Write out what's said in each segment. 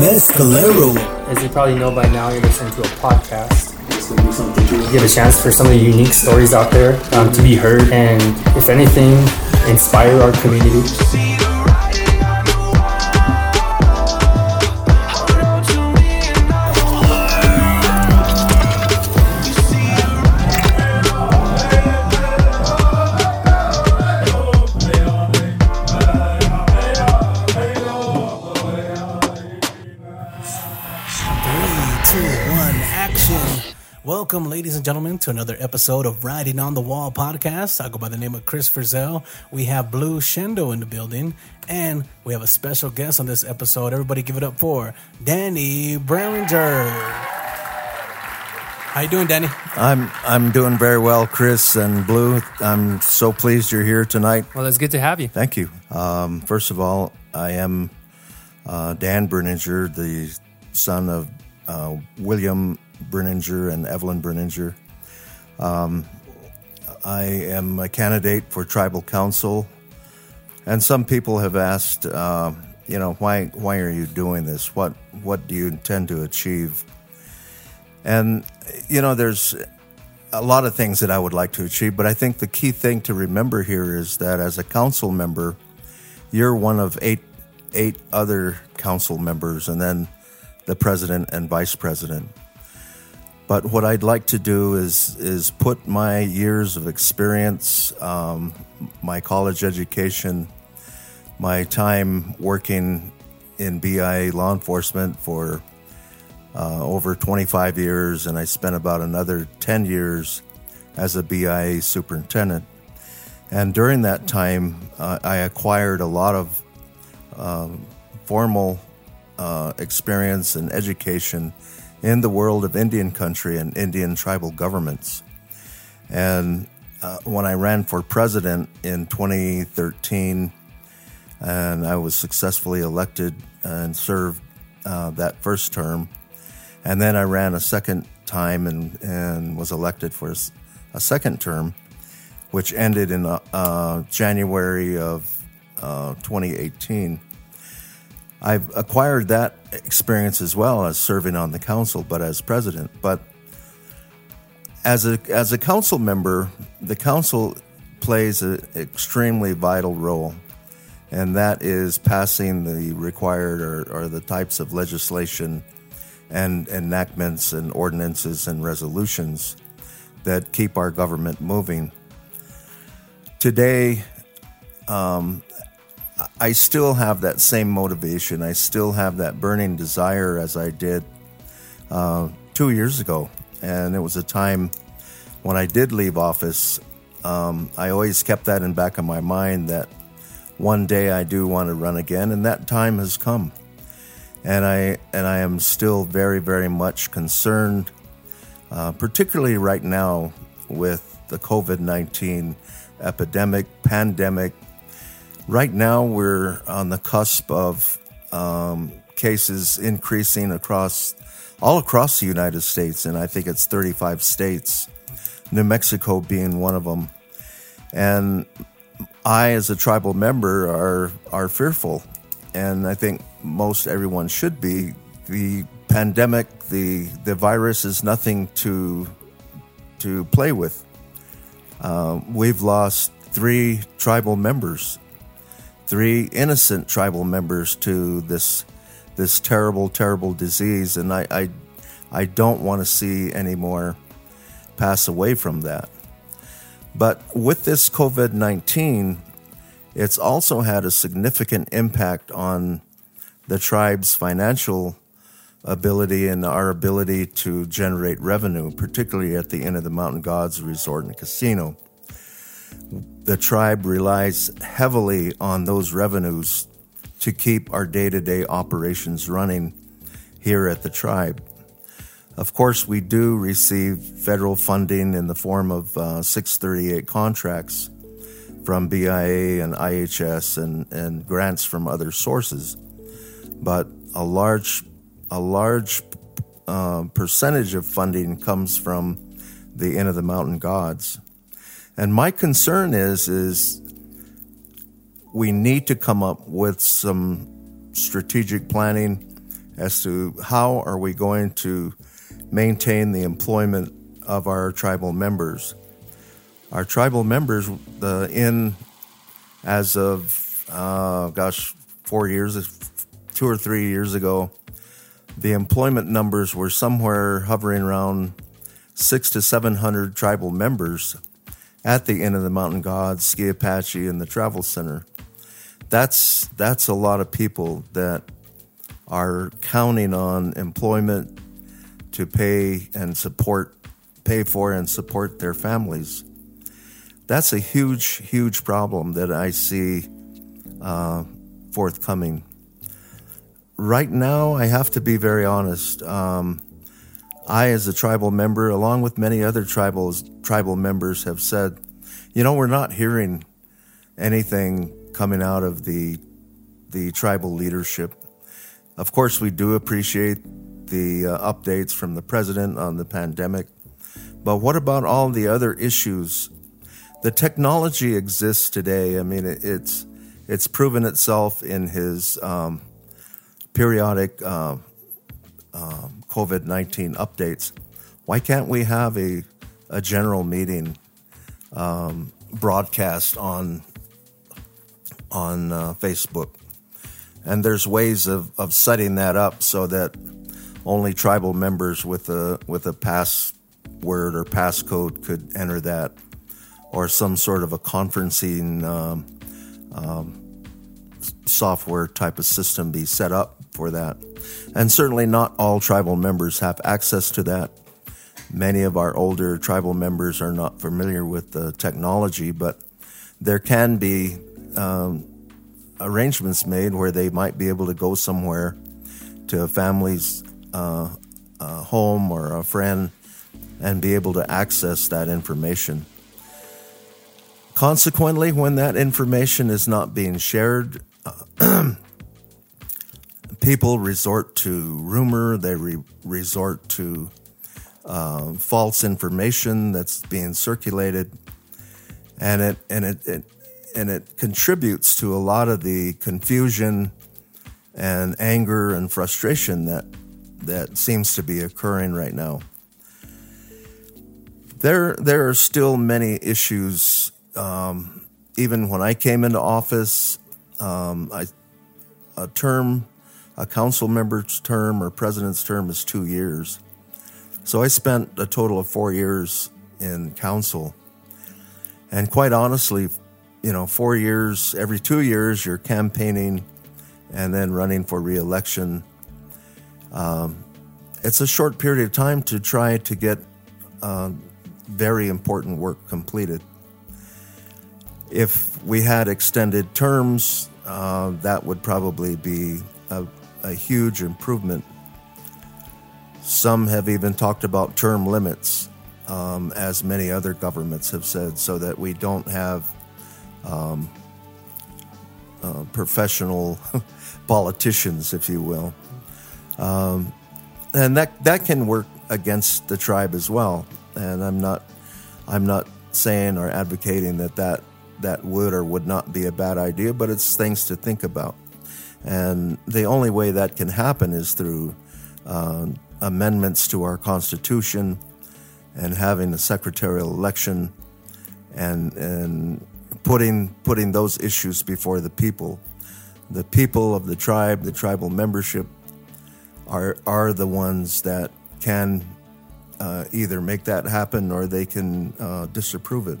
Mescalero. As you probably know by now, you're listening to a podcast. Give a chance for some of the unique stories out there um, to be heard, and if anything, inspire our community. Welcome, ladies and gentlemen, to another episode of Riding on the Wall podcast. I go by the name of Chris Frizzell. We have Blue Shendo in the building, and we have a special guest on this episode. Everybody give it up for Danny Berninger. How you doing, Danny? I'm I'm doing very well, Chris and Blue. I'm so pleased you're here tonight. Well, it's good to have you. Thank you. Um, first of all, I am uh, Dan Berninger, the son of uh, William Berninger and Evelyn Berninger. Um, I am a candidate for tribal council, and some people have asked, uh, you know, why why are you doing this? What what do you intend to achieve? And you know, there's a lot of things that I would like to achieve, but I think the key thing to remember here is that as a council member, you're one of eight eight other council members, and then the president and vice president. But what I'd like to do is is put my years of experience, um, my college education, my time working in BIA law enforcement for uh, over 25 years, and I spent about another 10 years as a BIA superintendent. And during that time, uh, I acquired a lot of um, formal uh, experience and education in the world of Indian country and Indian tribal governments. And uh, when I ran for president in 2013, and I was successfully elected and served uh, that first term, and then I ran a second time and, and was elected for a second term, which ended in uh, January of uh, 2018. I've acquired that experience as well as serving on the council, but as president. But as a as a council member, the council plays an extremely vital role, and that is passing the required or, or the types of legislation and enactments and ordinances and resolutions that keep our government moving. Today, um, I still have that same motivation. I still have that burning desire as I did uh, two years ago. And it was a time when I did leave office. Um, I always kept that in back of my mind that one day I do want to run again, and that time has come. And I and I am still very, very much concerned, uh, particularly right now with the COVID nineteen epidemic, pandemic, Right now, we're on the cusp of um, cases increasing across all across the United States, and I think it's 35 states, New Mexico being one of them. And I, as a tribal member, are are fearful, and I think most everyone should be. The pandemic, the the virus, is nothing to to play with. Uh, we've lost three tribal members three innocent tribal members to this this terrible, terrible disease, and I I, I don't want to see any more pass away from that. But with this COVID nineteen, it's also had a significant impact on the tribe's financial ability and our ability to generate revenue, particularly at the Inn of the Mountain Gods Resort and Casino the tribe relies heavily on those revenues to keep our day to day operations running here at the tribe. Of course, we do receive federal funding in the form of uh, 638 contracts from BIA and IHS and, and grants from other sources. But a large, a large uh, percentage of funding comes from the Inn of the Mountain Gods. And my concern is is we need to come up with some strategic planning as to how are we going to maintain the employment of our tribal members. Our tribal members, the in as of uh, gosh, four years, two or three years ago, the employment numbers were somewhere hovering around six to seven hundred tribal members at the Inn of the Mountain Gods, Ski Apache, and the Travel Center. That's that's a lot of people that are counting on employment to pay and support, pay for and support their families. That's a huge, huge problem that I see uh, forthcoming. Right now, I have to be very honest. Um, I, as a tribal member, along with many other tribals, tribal members, have said, you know, we're not hearing anything coming out of the the tribal leadership. Of course, we do appreciate the uh, updates from the president on the pandemic, but what about all the other issues? The technology exists today. I mean, it, it's it's proven itself in his um, periodic uh, uh, COVID 19 updates. Why can't we have a, a general meeting um, broadcast on, on uh, Facebook? And there's ways of, of setting that up so that only tribal members with a, with a password or passcode could enter that, or some sort of a conferencing um, um, software type of system be set up for that. And certainly not all tribal members have access to that. Many of our older tribal members are not familiar with the technology, but there can be um, arrangements made where they might be able to go somewhere to a family's uh, uh, home or a friend and be able to access that information. Consequently, when that information is not being shared, uh, people resort to rumor, they re- resort to uh, false information that's being circulated, and it and it, it and it contributes to a lot of the confusion and anger and frustration that that seems to be occurring right now. There there are still many issues. Um, even when I came into office, um, I, a term a council member's term or president's term is two years. So I spent a total of four years in council. And quite honestly, you know, four years, every two years, you're campaigning and then running for reelection. Um, it's a short period of time to try to get uh, very important work completed. If we had extended terms, uh, that would probably be a, a huge improvement. Some have even talked about term limits, um, as many other governments have said, so that we don't have um, uh, professional politicians, if you will. Um, and that that can work against the tribe as well. And I'm not I'm not saying or advocating that that that would or would not be a bad idea, but it's things to think about. And the only way that can happen is through uh, amendments to our Constitution and having a secretarial election and, and putting, putting those issues before the people. The people of the tribe, the tribal membership, are, are the ones that can uh, either make that happen or they can uh, disapprove it.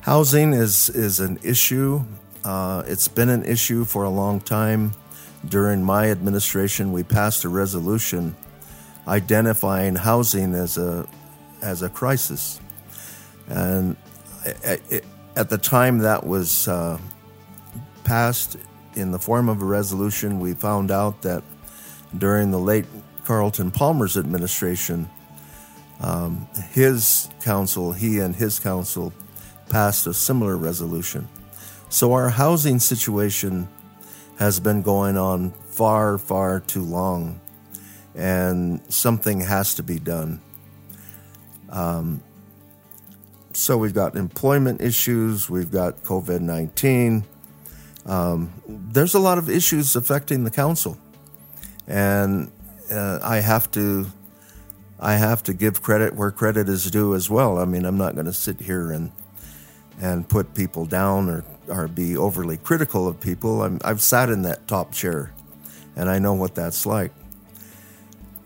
Housing is, is an issue uh, it's been an issue for a long time. During my administration, we passed a resolution identifying housing as a as a crisis, and at the time that was uh, passed in the form of a resolution, we found out that during the late Carlton Palmer's administration, um, his council, he and his council, passed a similar resolution. So our housing situation has been going on far, far too long, and something has to be done. Um, so we've got employment issues, we've got COVID 19. Um, there's a lot of issues affecting the council. and uh, I have to I have to give credit where credit is due as well. I mean, I'm not going to sit here and and put people down or or be overly critical of people. I'm, I've sat in that top chair, and I know what that's like.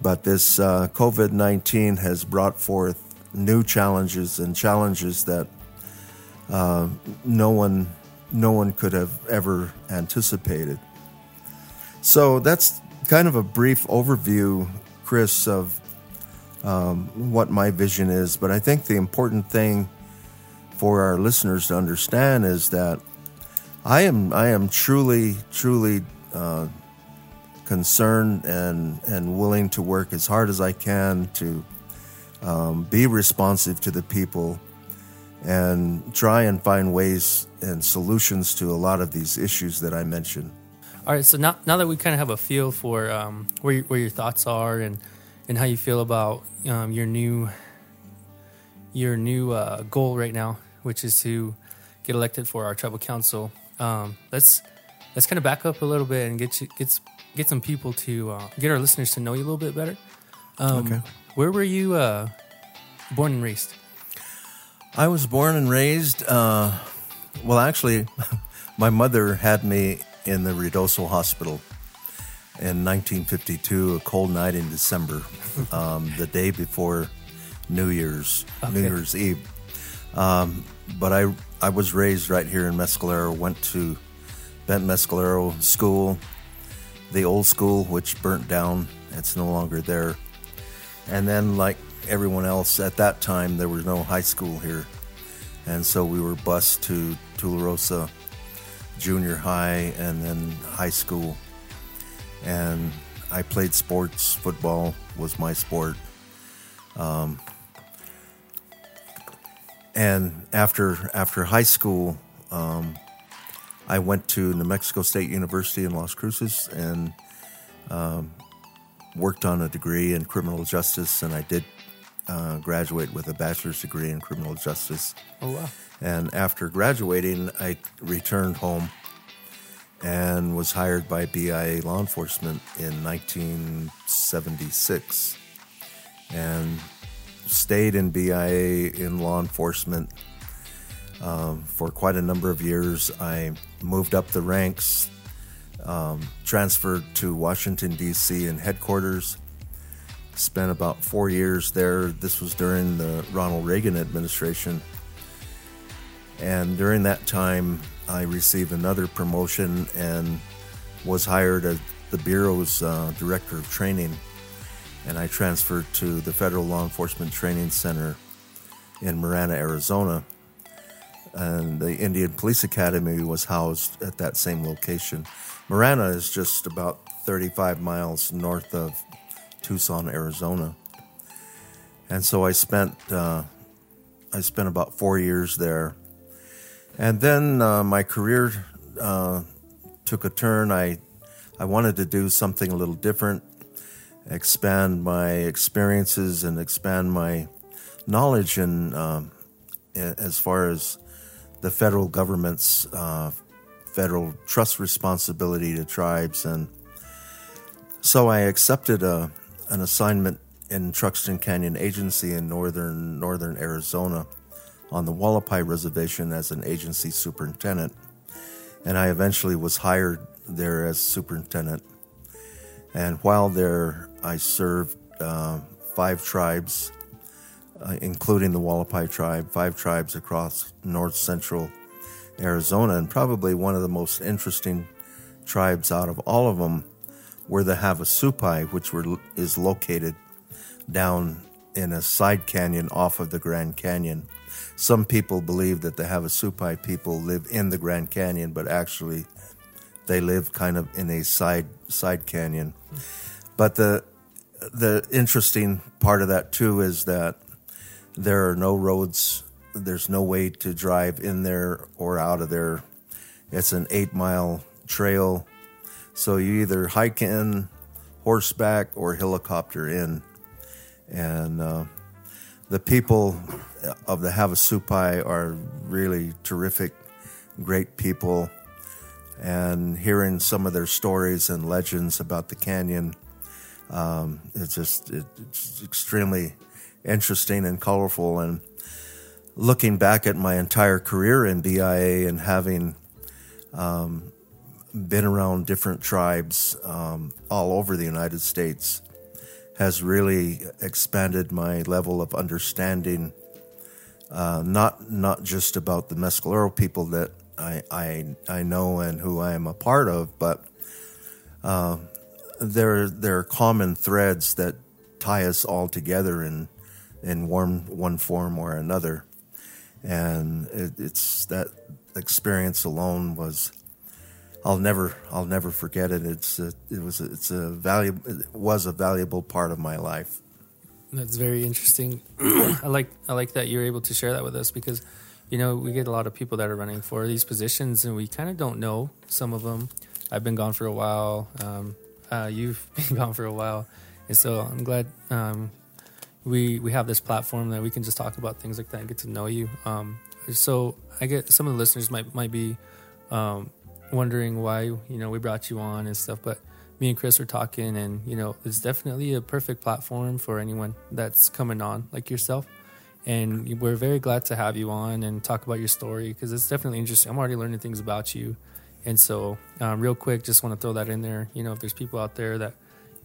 But this uh, COVID 19 has brought forth new challenges and challenges that uh, no one no one could have ever anticipated. So that's kind of a brief overview, Chris, of um, what my vision is. But I think the important thing for our listeners to understand is that I am I am truly truly uh, concerned and and willing to work as hard as I can to um, be responsive to the people and try and find ways and solutions to a lot of these issues that I mentioned. All right, so now, now that we kind of have a feel for um, where, your, where your thoughts are and, and how you feel about um, your new your new uh, goal right now, which is to get elected for our tribal council, um, let's let's kind of back up a little bit and get you, get get some people to uh, get our listeners to know you a little bit better. Um, okay. Where were you uh, born and raised? I was born and raised. Uh, well, actually, my mother had me in the Ruidoso Hospital in 1952, a cold night in December, um, the day before New Year's, okay. New Year's Eve. Um, but I I was raised right here in Mescalero. Went to Bent Mescalero School, the old school, which burnt down. It's no longer there. And then, like everyone else at that time, there was no high school here, and so we were bused to Tularosa Junior High and then high school. And I played sports. Football was my sport. Um, and after after high school, um, I went to New Mexico State University in Las Cruces and um, worked on a degree in criminal justice, and I did uh, graduate with a bachelor's degree in criminal justice. Oh wow! And after graduating, I returned home and was hired by BIA law enforcement in 1976, and stayed in BIA in law enforcement um, for quite a number of years. I moved up the ranks, um, transferred to Washington, D.C. in headquarters, spent about four years there. This was during the Ronald Reagan administration. And during that time, I received another promotion and was hired as the Bureau's uh, Director of Training and I transferred to the Federal Law Enforcement Training Center in Marana, Arizona. And the Indian Police Academy was housed at that same location. Marana is just about 35 miles north of Tucson, Arizona. And so I spent uh, I spent about four years there, and then uh, my career uh, took a turn. I I wanted to do something a little different expand my experiences and expand my knowledge in um, as far as the federal government's uh, federal trust responsibility to tribes. And so I accepted a, an assignment in Truxton Canyon Agency in northern northern Arizona on the Hualapai Reservation as an agency superintendent. And I eventually was hired there as superintendent. And while there, I served uh, five tribes, uh, including the Hualapai tribe, five tribes across north central Arizona. And probably one of the most interesting tribes out of all of them were the Havasupai, which were, is located down in a side canyon off of the Grand Canyon. Some people believe that the Havasupai people live in the Grand Canyon, but actually they live kind of in a side side canyon. But the the interesting part of that too is that there are no roads. There's no way to drive in there or out of there. It's an eight mile trail, so you either hike in, horseback, or helicopter in. And uh, the people of the Havasupai are really terrific, great people and hearing some of their stories and legends about the canyon Um, it's just it, it's extremely interesting and colorful. And looking back at my entire career in BIA and having um, been around different tribes um, all over the United States has really expanded my level of understanding. Uh, not not just about the Mescalero people that I, I I know and who I am a part of, but uh, there there are common threads that tie us all together in in one one form or another, and it, it's that experience alone was I'll never I'll never forget it. It's a, it was a, it's a valuable it was a valuable part of my life. That's very interesting. I like I like that you're able to share that with us because you know we get a lot of people that are running for these positions and we kind of don't know some of them. I've been gone for a while. Um, uh, you've been gone for a while, and so I'm glad um, we we have this platform that we can just talk about things like that and get to know you. Um, so I get some of the listeners might might be um, wondering why you know we brought you on and stuff, but me and Chris were talking, and you know it's definitely a perfect platform for anyone that's coming on like yourself. And we're very glad to have you on and talk about your story because it's definitely interesting. I'm already learning things about you, and so um, real quick, just want to throw that in there. You know, if there's people out there that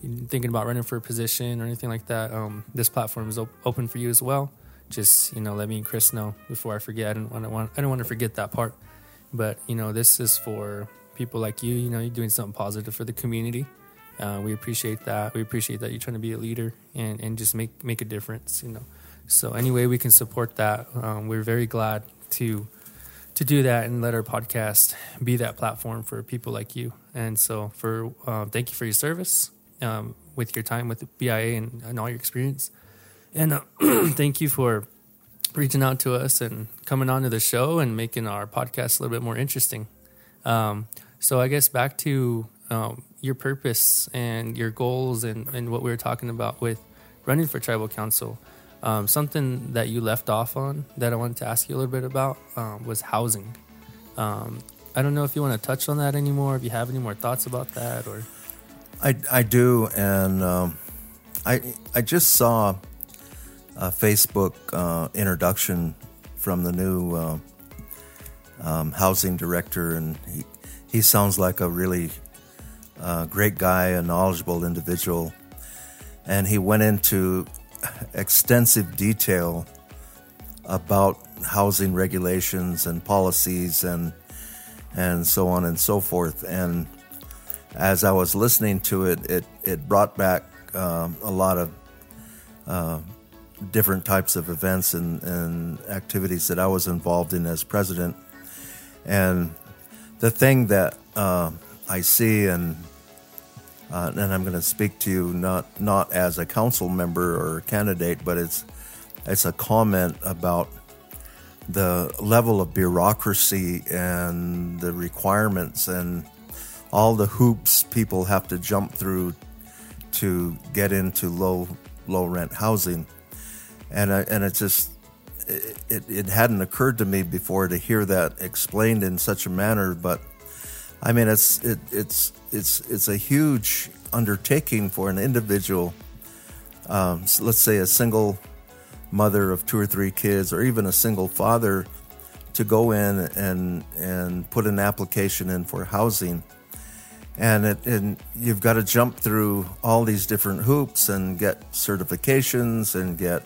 thinking about running for a position or anything like that, um, this platform is op- open for you as well. Just you know, let me and Chris know before I forget. I don't want to I don't want to forget that part. But you know, this is for people like you. You know, you're doing something positive for the community. Uh, we appreciate that. We appreciate that you're trying to be a leader and, and just make make a difference. You know, so anyway, we can support that, um, we're very glad to to do that and let our podcast be that platform for people like you. And so, for uh, thank you for your service um, with your time with the BIA and, and all your experience, and uh, thank you for reaching out to us and coming on to the show and making our podcast a little bit more interesting. Um, so I guess back to um, your purpose and your goals and, and what we were talking about with running for tribal council. Um, something that you left off on that I wanted to ask you a little bit about um, was housing. Um, I don't know if you want to touch on that anymore. If you have any more thoughts about that, or I, I do, and um, I I just saw a Facebook uh, introduction from the new uh, um, housing director, and he he sounds like a really uh, great guy, a knowledgeable individual, and he went into extensive detail about housing regulations and policies and and so on and so forth. And as I was listening to it, it it brought back um, a lot of uh, different types of events and, and activities that I was involved in as president. And the thing that uh, I see, and uh, and I'm going to speak to you not not as a council member or candidate, but it's it's a comment about the level of bureaucracy and the requirements and all the hoops people have to jump through to get into low low rent housing. And I, and it just it, it hadn't occurred to me before to hear that explained in such a manner but I mean it's it, it's it's it's a huge undertaking for an individual um, let's say a single mother of two or three kids or even a single father to go in and and put an application in for housing and it and you've got to jump through all these different hoops and get certifications and get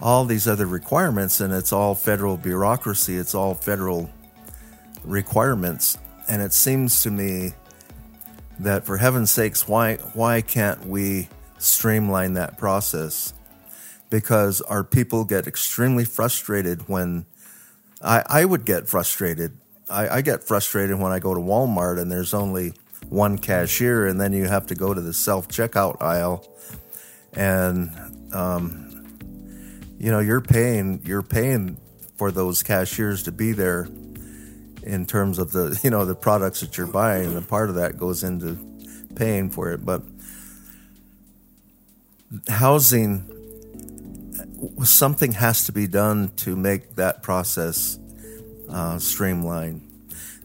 all these other requirements, and it's all federal bureaucracy, it's all federal requirements. And it seems to me that for heaven's sakes, why why can't we streamline that process? Because our people get extremely frustrated when I, I would get frustrated. I, I get frustrated when I go to Walmart and there's only one cashier, and then you have to go to the self checkout aisle, and um, you know you're paying you're paying for those cashiers to be there in terms of the you know the products that you're buying and part of that goes into paying for it but housing something has to be done to make that process uh, streamlined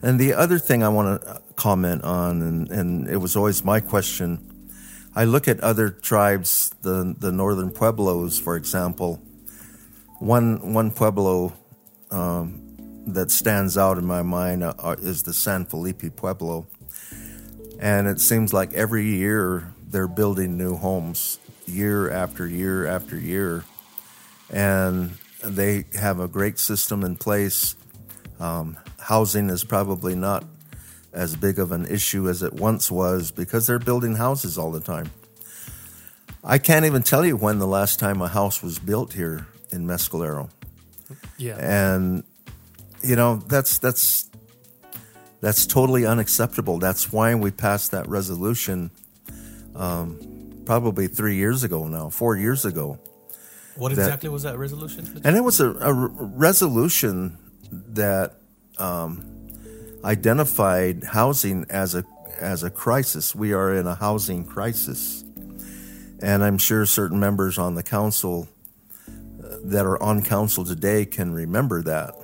and the other thing i want to comment on and, and it was always my question I look at other tribes, the the northern pueblos, for example. One one pueblo um, that stands out in my mind uh, uh, is the San Felipe Pueblo, and it seems like every year they're building new homes, year after year after year, and they have a great system in place. Um, housing is probably not as big of an issue as it once was because they're building houses all the time. I can't even tell you when the last time a house was built here in Mescalero. Yeah. And you know, that's that's that's totally unacceptable. That's why we passed that resolution um, probably three years ago now, four years ago. What That- exactly was that resolution? And it was a, a resolution that um, identified housing as a as a crisis. We are in a housing crisis, and I'm sure certain members on the council uh, that are on council today can remember that.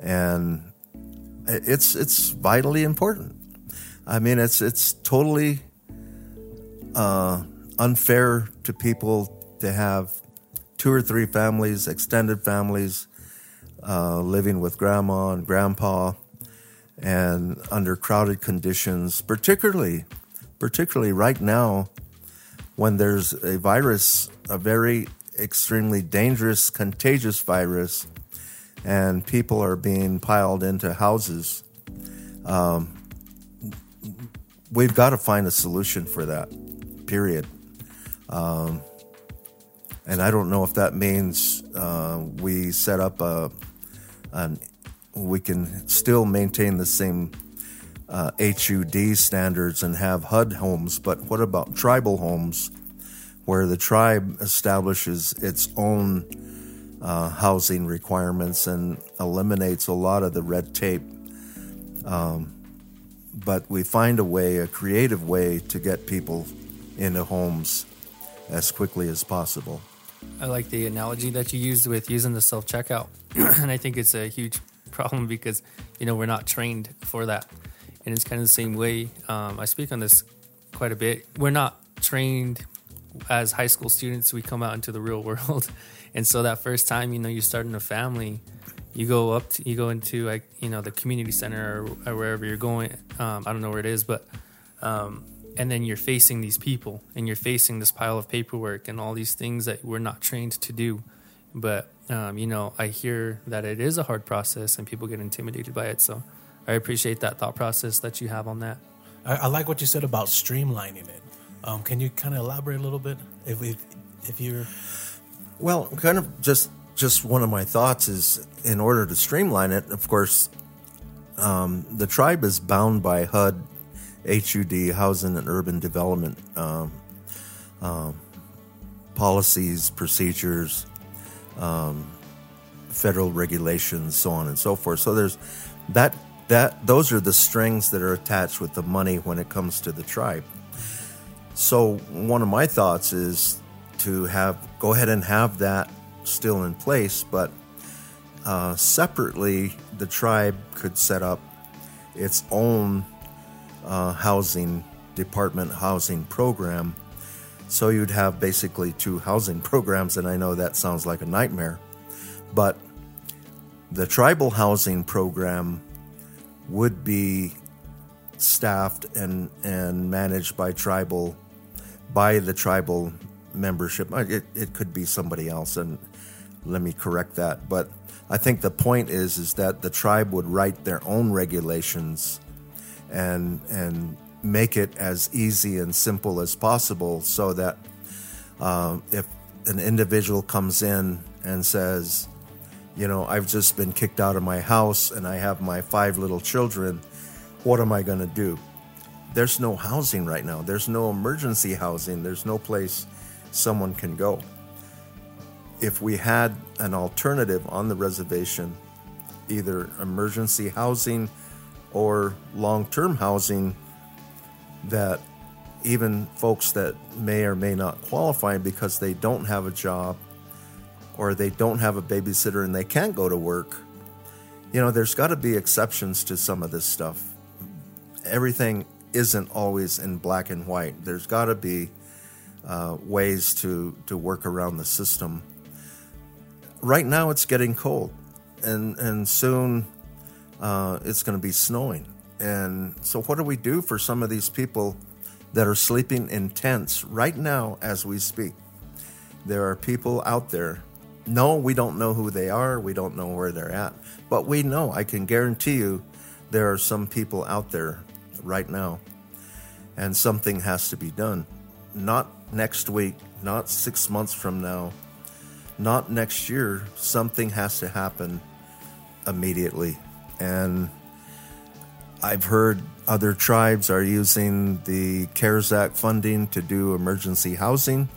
And it's it's vitally important. I mean, it's it's totally uh, unfair to people to have two or three families, extended families, uh, living with grandma and grandpa, and under crowded conditions. Particularly, particularly right now, when there's a virus, a very extremely dangerous, contagious virus, and people are being piled into houses. Um, we've got to find a solution for that. Period. Um, and I don't know if that means uh, we set up a, an, we can still maintain the same uh, HUD standards and have HUD homes, but what about tribal homes, where the tribe establishes its own uh, housing requirements and eliminates a lot of the red tape? Um, but we find a way, a creative way, to get people into homes as quickly as possible. I like the analogy that you used with using the self checkout, and I think it's a huge problem because you know we're not trained for that, and it's kind of the same way. Um, I speak on this quite a bit. We're not trained as high school students. We come out into the real world, and so that first time, you know, you're starting a family. You go up, to, you go into like you know the community center or, or wherever you're going. Um, I don't know where it is, but um, and then you're facing these people and you're facing this pile of paperwork and all these things that we're not trained to do but um, you know i hear that it is a hard process and people get intimidated by it so i appreciate that thought process that you have on that I, I like what you said about streamlining it. Um, can you kind of elaborate a little bit? If if, if you're Well, kind of just just one of my thoughts is in order to streamline it, of course, um, the tribe is bound by HUD, HUD, Housing and Urban Development um, um, policies, procedures, um, federal regulations, so on and so forth. So there's that that those are the strings that are attached with the money when it comes to the tribe. So one of my thoughts is to have go ahead and have that still in place, but uh, separately, the tribe could set up its own uh, housing department housing program. So you'd have basically two housing programs, and I know that sounds like a nightmare, but the tribal housing program would be staffed and, and managed by tribal by the tribal membership. Uh, It, it could be somebody else, and let me correct that. But I think the point is is that the tribe would write their own regulations and and make it as easy and simple as possible, so that um, if an individual comes in and says, you know, I've just been kicked out of my house and I have my five little children, what am I going to do? there's no housing right now. There's no emergency housing. There's no place someone can go. If we had an alternative on the reservation, either emergency housing or long term housing, that even folks that may or may not qualify because they don't have a job or they don't have a babysitter and they can't go to work, you know, there's got to be exceptions to some of this stuff everything isn't always in black and white. There's got to be uh, ways to to work around the system. Right now, it's getting cold, and and soon uh, it's going to be snowing. And so, what do we do for some of these people that are sleeping in tents right now as we speak? There are people out there. No, we don't know who they are. We don't know where they're at. But we know, I can guarantee you, there are some people out there right now. And something has to be done. Not next week, not six months from now, not next year. Something has to happen immediately. And I've heard other tribes are using the CARES Act funding to do emergency housing.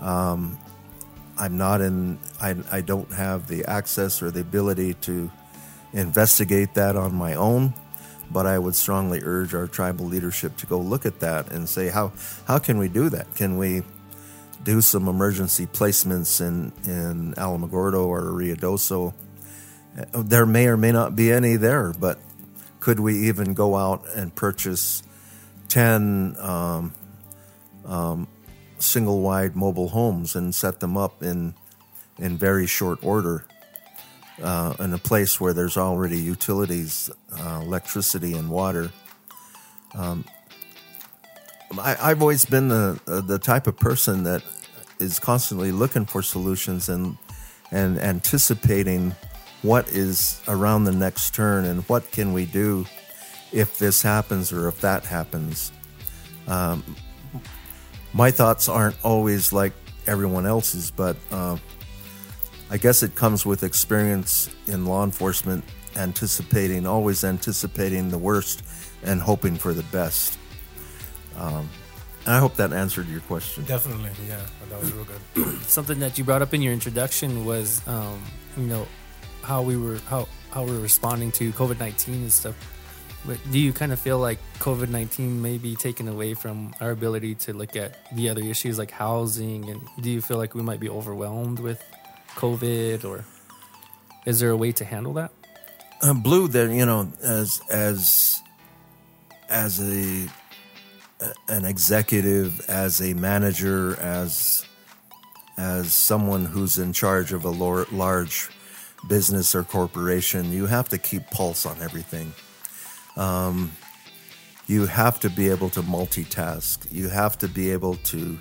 Um, I'm not in, I, I don't have the access or the ability to investigate that on my own, but I would strongly urge our tribal leadership to go look at that and say, how, how can we do that? Can we do some emergency placements in, in Alamogordo or Ruidoso? There may or may not be any there, but could we even go out and purchase 10 um, um, single wide mobile homes and set them up in, in very short order uh, in a place where there's already utilities, uh, electricity, and water? Um, I, have always been the, the type of person that is constantly looking for solutions and, and anticipating what is around the next turn and what can we do if this happens or if that happens. Um, my thoughts aren't always like everyone else's, but uh, I guess it comes with experience in law enforcement, anticipating, always anticipating the worst and hoping for the best. Um, I hope that answered your question. Definitely, yeah, that was real good. Something that you brought up in your introduction was, um, you know, how we were how how we are responding to COVID nineteen and stuff. But do you kind of feel like COVID nineteen may be taken away from our ability to look at the other issues like housing? And do you feel like we might be overwhelmed with COVID, or is there a way to handle that? Uh, Blue, there, you know, as as as a an executive, as a manager, as as someone who's in charge of a large business or corporation, you have to keep pulse on everything. Um, you have to be able to multitask. You have to be able to,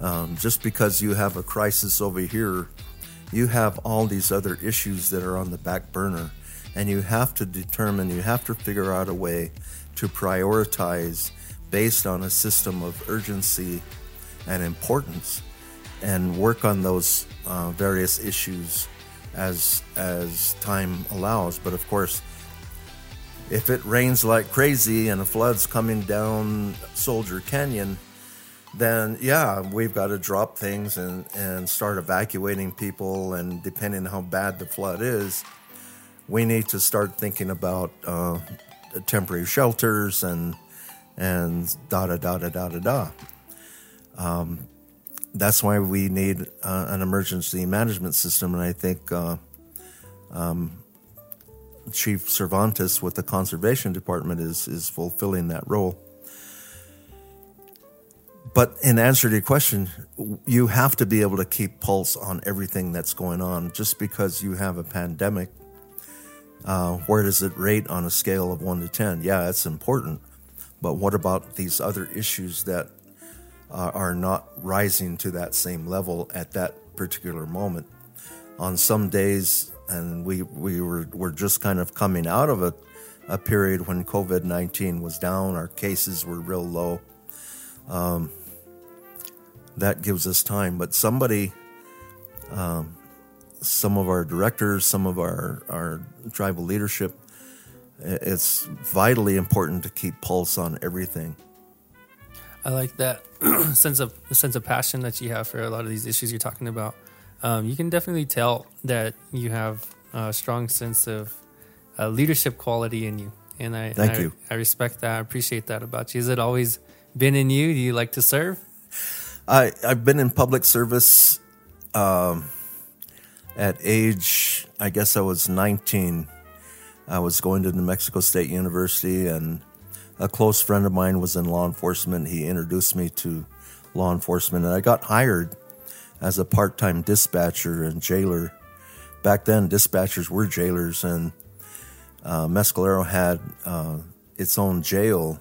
um, just because you have a crisis over here, you have all these other issues that are on the back burner. And you have to determine, you have to figure out a way to prioritize based on a system of urgency and importance and work on those uh, various issues as as time allows. But of course, if it rains like crazy and a flood's coming down Soldier Canyon, then yeah, we've got to drop things and, and start evacuating people. And depending on how bad the flood is, we need to start thinking about uh, temporary shelters and and da da da da da da da. Um, that's why we need uh, an emergency management system, and I think uh, um, Chief Cervantes with the Conservation Department is is fulfilling that role. But in answer to your question, you have to be able to keep pulse on everything that's going on. Just because you have a pandemic, uh, where does it rate on a scale of one to ten? Yeah, it's important. But what about these other issues that uh, are not rising to that same level at that particular moment. On some days, and we, we were, were just kind of coming out of a, a period when COVID 19 was down, our cases were real low. Um, that gives us time. But somebody, um, some of our directors, some of our, our tribal leadership, it's vitally important to keep pulse on everything. I like that sense of sense of passion that you have for a lot of these issues you're talking about. Um, you can definitely tell that you have a strong sense of uh, leadership quality in you, and I thank and I, you. I respect that. I appreciate that about you. Is it always been in you? Do you like to serve? I I've been in public service. Um, at age, I guess I was 19. I was going to New Mexico State University and a close friend of mine was in law enforcement. He introduced me to law enforcement, and I got hired as a part time dispatcher and jailer. Back then, dispatchers were jailers, and uh, Mescalero had uh, its own jail,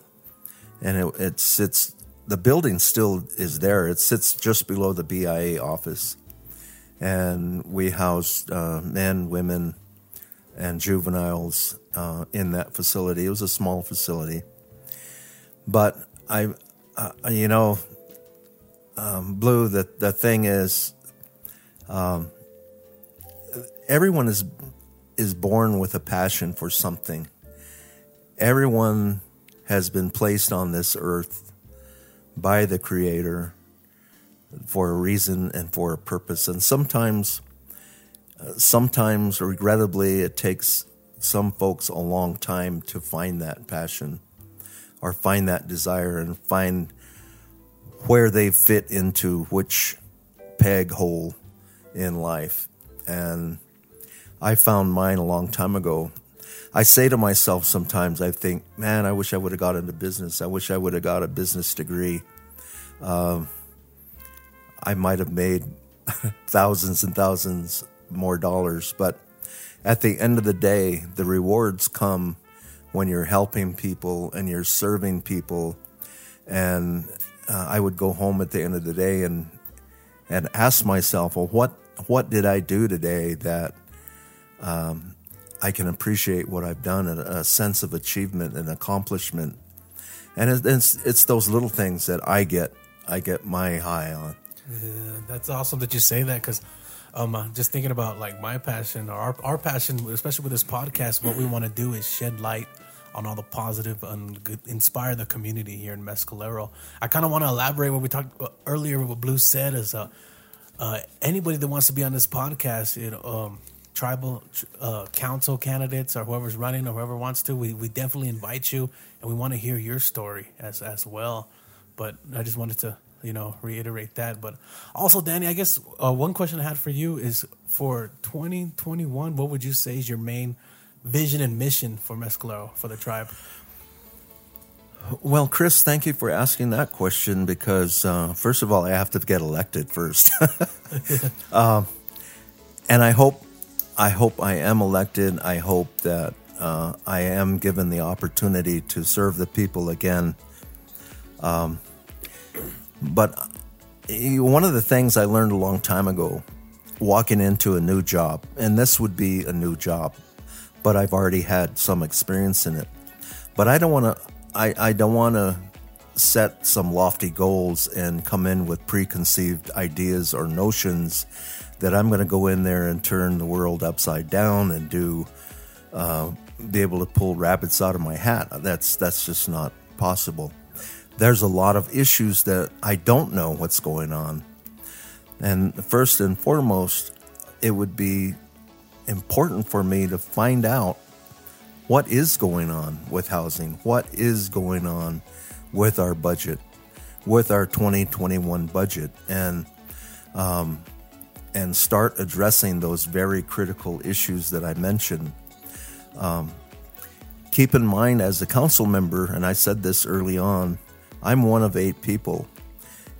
and it, it sits. The building still is there. It sits just below the BIA office, and we housed uh, men, women, and juveniles uh, in that facility. It was a small facility, but I, uh, you know, um, Blue. The the thing is, um, everyone is is born with a passion for something. Everyone has been placed on this earth by the Creator for a reason and for a purpose, and sometimes, uh, sometimes regrettably, it takes some folks a long time to find that passion or find that desire and find where they fit into which peg hole in life. And I found mine a long time ago. I say to myself sometimes, I think, man, I wish I would have got into business. I wish I would have got a business degree. Um, I might have made thousands and thousands more dollars. But at the end of the day, the rewards come when you're helping people and you're serving people. And uh, I would go home at the end of the day and and ask myself, well, what what did I do today that um, I can appreciate what I've done and a sense of achievement and accomplishment. And it's, it's those little things that I get I get my high on. Yeah, that's awesome that you say that because um, uh, just thinking about like my passion or our, our passion, especially with this podcast, what we want to do is shed light on all the positive and good, inspire the community here in Mescalero. I kind of want to elaborate what we talked earlier. What Blue said is, uh, uh, anybody that wants to be on this podcast, you know, um, tribal uh, council candidates or whoever's running or whoever wants to, we, we definitely invite you and we want to hear your story as as well. But I just wanted to you know reiterate that. But also, Danny, I guess uh, one question I had for you is for 2021, what would you say is your main vision and mission for Mescalero for the tribe? Well, Chris, thank you for asking that question because, uh, first of all, I have to get elected first. uh, and I hope I hope I am elected. I hope that uh, I am given the opportunity to serve the people again. Um, but one of the things I learned a long time ago, walking into a new job, and this would be a new job, but I've already had some experience in it. But I don't want to. I, I don't want to set some lofty goals and come in with preconceived ideas or notions that I'm going to go in there and turn the world upside down and do uh, be able to pull rabbits out of my hat. That's that's just not possible. There's a lot of issues that I don't know what's going on, and first and foremost, it would be important for me to find out what is going on with housing, what is going on with our budget, with our 2021 budget, and um, and start addressing those very critical issues that I mentioned. Um, keep in mind, as a council member, and I said this early on, I'm one of eight people.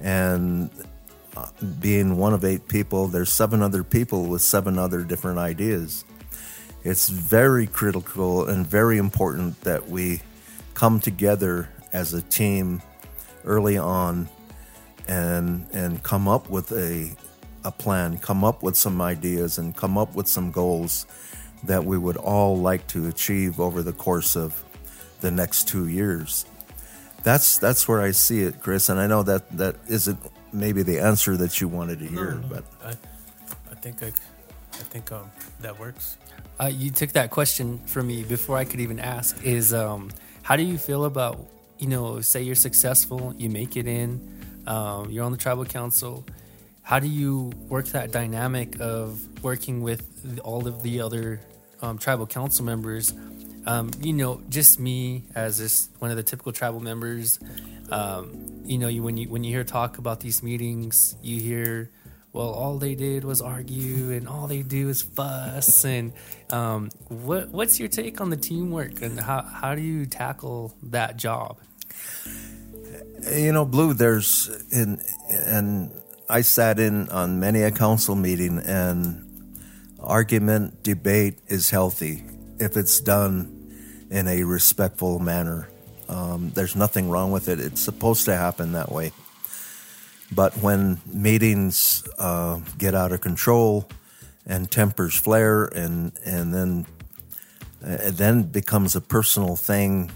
And uh, being one of eight people, there's seven other people with seven other different ideas. It's very critical and very important that we come together as a team early on and and come up with a a plan, come up with some ideas, and come up with some goals that we would all like to achieve over the course of the next two years. That's that's where I see it, Chris. And I know that that isn't maybe the answer that you wanted to hear, no, no. but I, I think I, I think um, that works. Uh, you took that question from me before I could even ask. Is um, how do you feel about you know, say you're successful, you make it in, um, you're on the tribal council how do you work that dynamic of working with all of the other um, tribal council members? Um, you know, just me as this one of the typical tribal members. Um, you know, you when you when you hear talk about these meetings, you hear well, all they did was argue and all they do is fuss. And um, what what's your take on the teamwork and how how do you tackle that job? You know, Blue, there's in and I sat in on many a council meeting and argument, debate is healthy if it's done in a respectful manner. Um, there's nothing wrong with it. It's supposed to happen that way. But when meetings uh, get out of control and tempers flare, and and then uh, it then becomes a personal thing,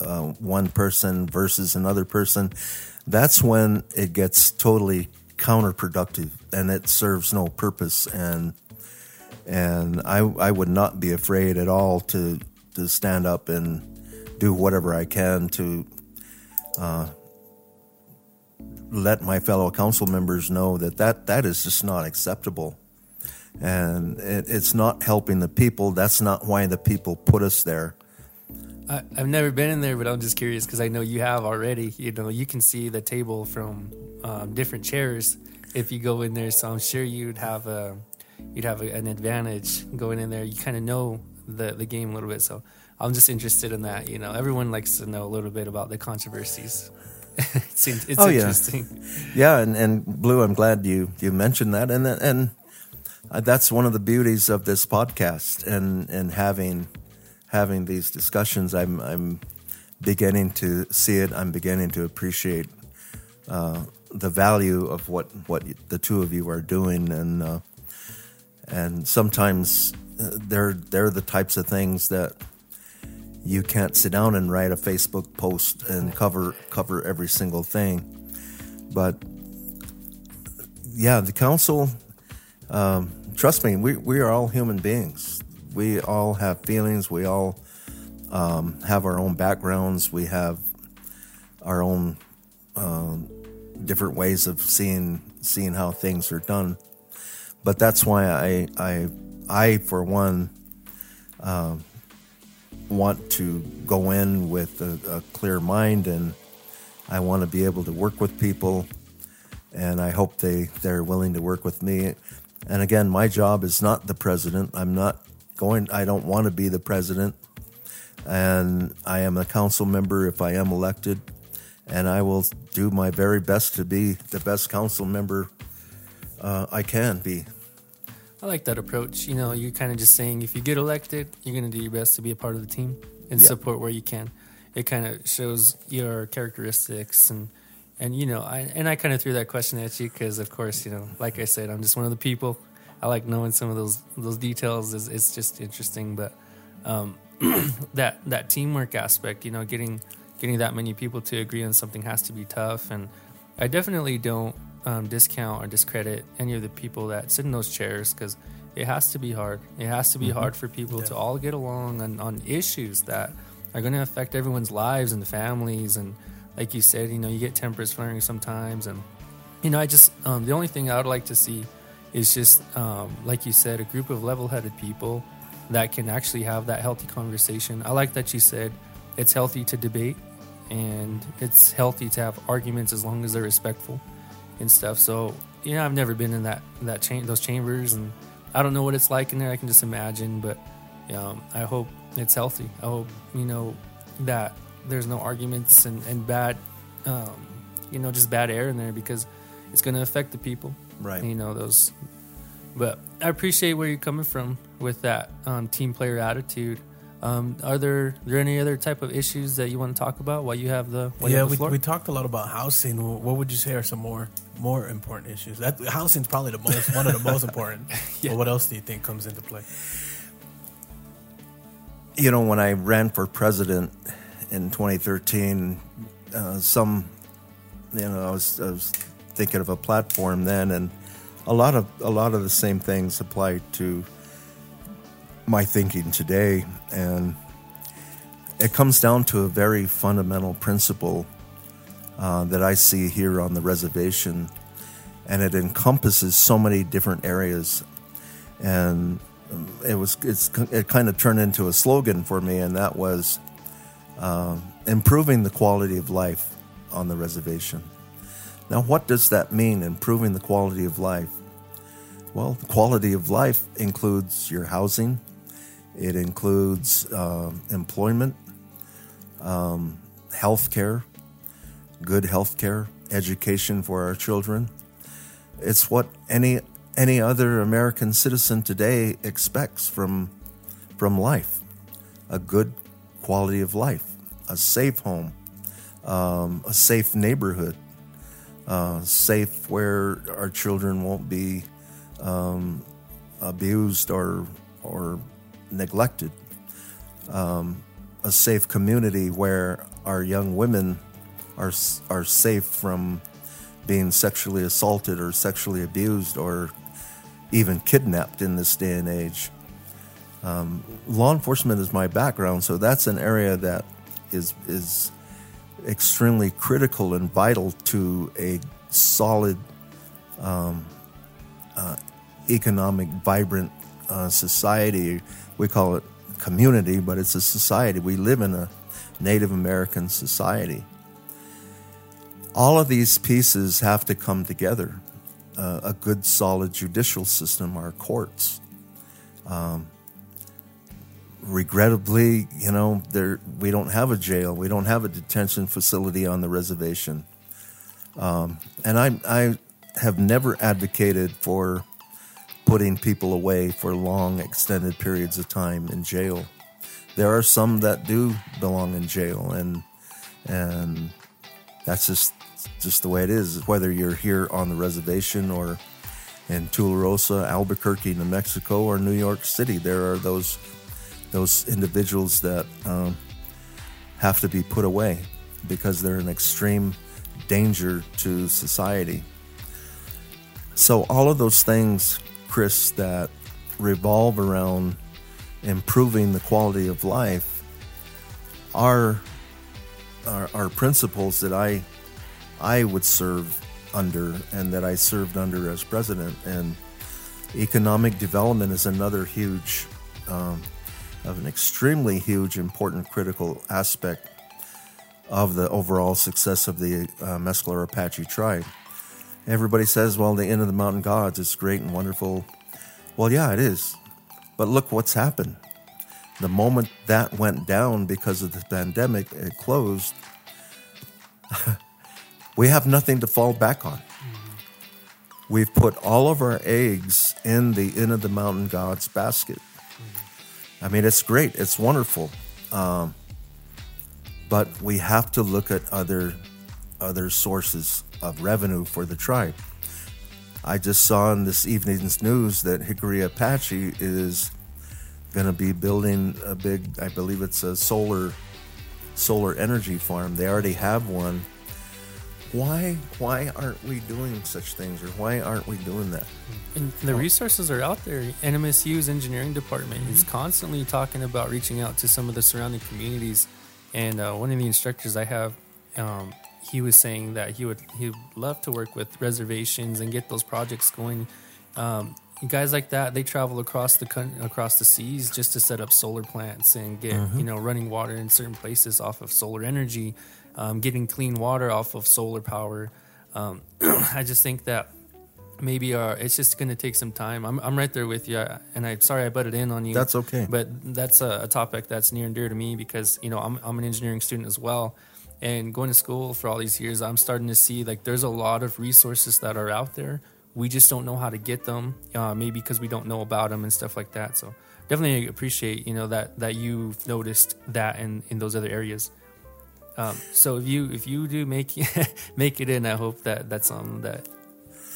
uh, one person versus another person, that's when it gets totally counterproductive and it serves no purpose. And and I I would not be afraid at all to to stand up and do whatever I can to uh, let my fellow council members know that that, that is just not acceptable. And it, it's not helping the people. That's not why the people put us there. I, I've never been in there, but I'm just curious because I know you have already. You know, you can see the table from um, different chairs if you go in there. So I'm sure you'd have a you'd have a, an advantage going in there. You kind of know the the game a little bit. So I'm just interested in that. You know, everyone likes to know a little bit about the controversies. it's, it's Oh, yeah. interesting. Yeah, and, and Blue, I'm glad you, you mentioned that, and and uh, that's one of the beauties of this podcast, and and having having these discussions. I'm I'm beginning to see it. I'm beginning to appreciate uh, the value of what what the two of you are doing, and uh, and sometimes uh, they're they're the types of things that you can't sit down and write a Facebook post and cover cover every single thing. But yeah, the council. Um, trust me, we we are all human beings. We all have feelings. We all um, have our own backgrounds. We have our own um, different ways of seeing seeing how things are done. But that's why I I I for one um, want to go in with a, a clear mind and I want to be able to work with people and I hope they they're willing to work with me. And again, my job is not the president. I'm not going I don't want to be the president. And I am a council member if I am elected and I will do my very best to be the best council member uh, I can be. I like that approach. You know, you're kind of just saying if you get elected, you're going to do your best to be a part of the team and Yeah. support where you can. It kind of shows your characteristics and and you know, I and I kind of threw that question at you because, of course, you know, like I said, I'm just one of the people. I like knowing some of those those details. Is it's just interesting, but um, that that teamwork aspect, you know, getting getting that many people to agree on something has to be tough. And I definitely don't um, discount or discredit any of the people that sit in those chairs because it has to be hard. It has to be hard for people to all get along on, on issues that are going to affect everyone's lives and families. And like you said, you know, you get tempers flaring sometimes. And, you know, I just, um, the only thing I would like to see is just, um, like you said, a group of level headed people that can actually have that healthy conversation. I like that you said it's healthy to debate and it's healthy to have arguments as long as they're respectful and stuff. So, you know, I've never been in that that those chambers, and I don't know what it's like in there. I can just imagine, but um, I hope it's healthy. I hope you know that there's no arguments and and bad, um, you know, just bad air in there because it's going to affect the people. Right. You know those. But I appreciate where you're coming from with that um, team player attitude. Um, are there are there any other type of issues that you want to talk about while you have the while you yeah, have the we, floor? we talked a lot about housing. What would you say are some more more important issues? That housing's probably the most one of the most important. Yeah. But what else do you think comes into play? you know, when I ran for president in 2013, uh, some, you know, I was, I was thinking of a platform then, and a lot of a lot of the same things apply to my thinking today, and it comes down to a very fundamental principle uh, that I see here on the reservation, and it encompasses so many different areas, and it was it's it kind of turned into a slogan for me, and that was um, improving the quality of life on the reservation. Now, what does that mean? Improving the quality of life. Well, the quality of life includes your housing, it includes uh, employment, um, health care, good health care, education for our children. It's what any any other American citizen today expects from from life: a good quality of life, a safe home, um, a safe neighborhood, uh, safe where our children won't be um, abused or or neglected, um, a safe community where our young women are are safe from being sexually assaulted or sexually abused or even kidnapped in this day and age. Um, law enforcement is my background, so that's an area that is is extremely critical and vital to a solid, um, uh, economic, vibrant uh, society. We call it community, but it's a society. We live in a Native American society. All of these pieces have to come together. Uh, a good, solid judicial system, our courts. Um, regrettably, you know, there we don't have a jail, we don't have a detention facility on the reservation, um, and I I have never advocated for putting people away for long, extended periods of time in jail. There are some that do belong in jail, and and that's just just the way it is. Whether you're here on the reservation or in Tularosa, Albuquerque, New Mexico, or New York City, there are those those individuals that um, have to be put away because they're an extreme danger to society. So, all of those things, Chris, that revolve around improving the quality of life are, are, are principles that I, I would serve under and that I served under as president. And economic development is another huge um, of an extremely huge, important, critical aspect of the overall success of the uh, Mescalero Apache tribe. Everybody says, well, the Inn of the Mountain Gods is great and wonderful. Well, yeah, it is. But look what's happened. The moment that went down because of the pandemic, it closed, we have nothing to fall back on. Mm-hmm. We've put all of our eggs in the Inn of the Mountain Gods basket. I mean, it's great, it's wonderful, um, but we have to look at other other sources of revenue for the tribe. I just saw in this evening's news that Jicarilla Apache is going to be building a big, I believe it's a solar solar energy farm. They already have one why why aren't we doing such things or why aren't we doing that? And the resources are out there. Nmsu's engineering department mm-hmm. is constantly talking about reaching out to some of the surrounding communities. And uh, one of the instructors i have um, he was saying that he would he would love to work with reservations and get those projects going. Um, guys like that they travel across the across the seas just to set up solar plants and get mm-hmm. you know running water in certain places off of solar energy um, getting clean water off of solar power. Um, I just think that maybe uh, it's just going to take some time. I'm, I'm right there with you, and I'm sorry I butted in on you. That's okay. But that's a, a, topic that's near and dear to me because you know I'm I'm an engineering student as well, and going to school for all these years, I'm starting to see like there's a lot of resources that are out there. We just don't know how to get them, uh, maybe because we don't know about them and stuff like that. So definitely appreciate you know that that you've noticed that in in those other areas. Um, so if you if you do make make it in, I hope that that's something that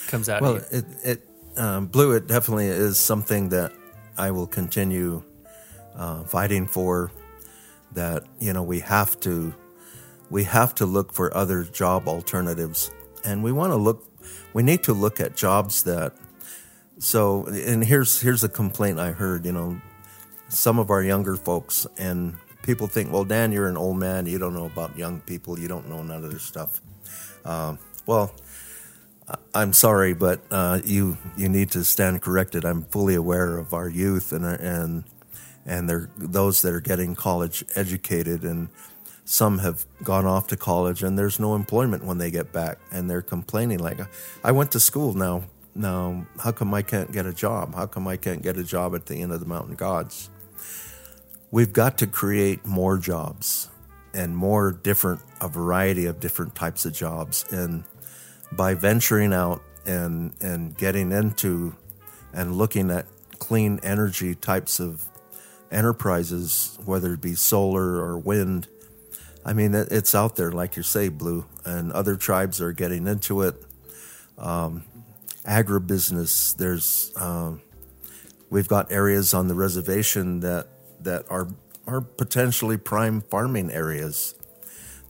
comes out. Well, it it um, blue it definitely is something that I will continue uh, fighting for. That you know we have to we have to look for other job alternatives, and we want to look. We need to look at jobs that. So, and here's here's a complaint I heard. You know, some of our younger folks and people think, well, Dan, you're an old man. You don't know about young people. You don't know none of this stuff. Uh, well, I'm sorry, but uh, you you need to stand corrected. I'm fully aware of our youth and and and they're those that are getting college educated, and some have gone off to college, and there's no employment when they get back, and they're complaining like, I went to school now now, how come I can't get a job? How come I can't get a job at the Inn of the Mountain Gods? We've got to create more jobs and more different, a variety of different types of jobs. And by venturing out and, and getting into and looking at clean energy types of enterprises, whether it be solar or wind, I mean, it's out there, like you say, Blue, and other tribes are getting into it. Um, agribusiness, there's um, we've got areas on the reservation that that are are potentially prime farming areas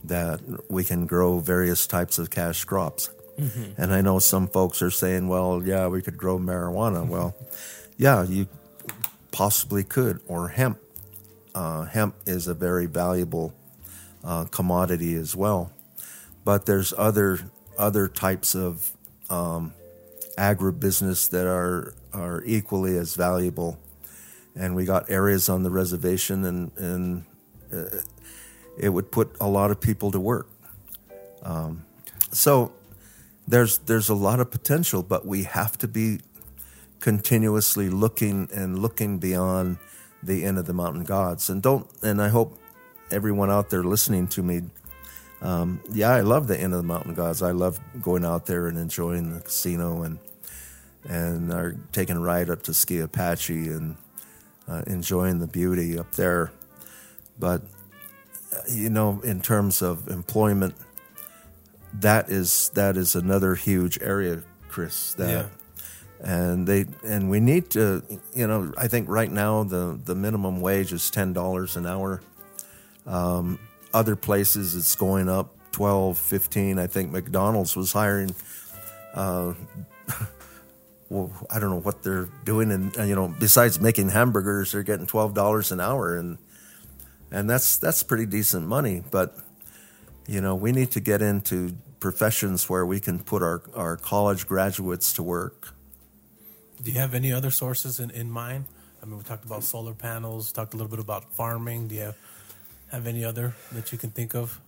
that we can grow various types of cash crops. Mm-hmm. And I know some folks are saying, well, yeah, we could grow marijuana. Well, yeah, you possibly could, or hemp. Uh, hemp is a very valuable uh, commodity as well. But there's other other types of um, agribusiness that are are equally as valuable, and we got areas on the reservation, and and uh, it would put a lot of people to work. Um, so there's there's a lot of potential, but we have to be continuously looking and looking beyond the Inn of the Mountain Gods, and don't and I hope everyone out there listening to me. Um, yeah, I love the Inn of the Mountain Gods. I love going out there and enjoying the casino and and are taking a ride up to Ski Apache and uh, enjoying the beauty up there. But uh, you know, in terms of employment, that is that is another huge area, Chris. That yeah. and they and we need to, you know, I think right now the the minimum wage is ten dollars an hour um, other places it's going up 12, 15. I think McDonald's was hiring. Uh, well, I don't know what they're doing, and uh, you know, besides making hamburgers, they're getting twelve dollars an hour, and and that's that's pretty decent money. But you know, we need to get into professions where we can put our, our college graduates to work. Do you have any other sources in, in mind? I mean, we talked about solar panels, talked a little bit about farming. Do you have have any other that you can think of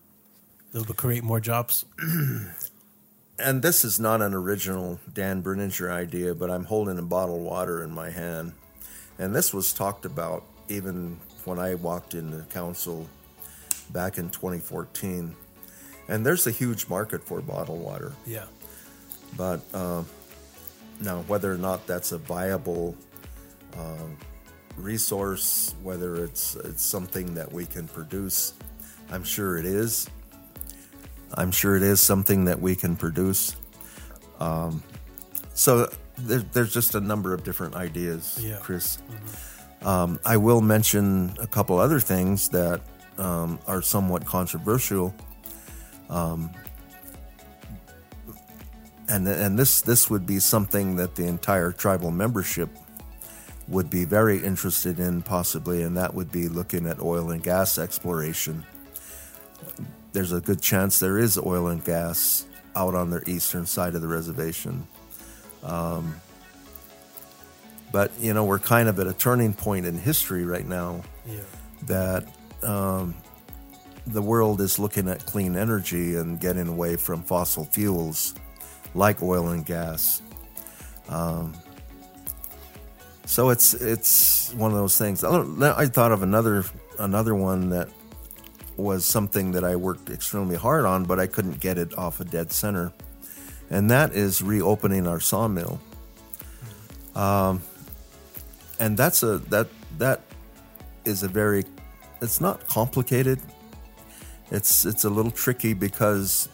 that will create more jobs? and this is not an original Dan Berninger idea, but I'm holding a bottle of water in my hand. And this was talked about even when I walked into the council back in 2014. And there's a huge market for bottled water. Yeah. But uh, now, whether or not that's a viable uh, resource, whether it's it's something that we can produce. I'm sure it is. I'm sure it is something that we can produce. Um, so there, there's just a number of different ideas, yeah. Chris. Mm-hmm. Um, I will mention a couple other things that um, are somewhat controversial. Um, and and this this would be something that the entire tribal membership would be very interested in, possibly, and that would be looking at oil and gas exploration. There's a good chance there is oil and gas out on their eastern side of the reservation. Um, but, you know, we're kind of at a turning point in history right now yeah. that um, the world is looking at clean energy and getting away from fossil fuels like oil and gas. Um, so it's it's one of those things. I thought of another another one that was something that I worked extremely hard on, but I couldn't get it off a dead center, and that is reopening our sawmill. Um, and that's a that that is a very it's not complicated. It's it's a little tricky because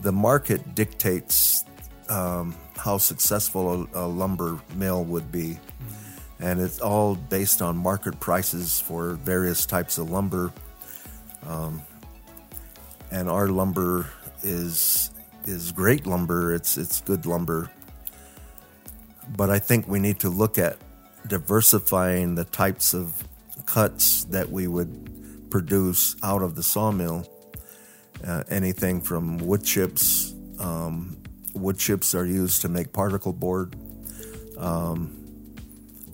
the market dictates um, how successful a, a, lumber mill would be. Mm-hmm. And it's all based on market prices for various types of lumber. Um, and our lumber is is great lumber. It's it's good lumber. But I think we need to look at diversifying the types of cuts that we would produce out of the sawmill. Uh, anything from wood chips, um, wood chips are used to make particle board. Um,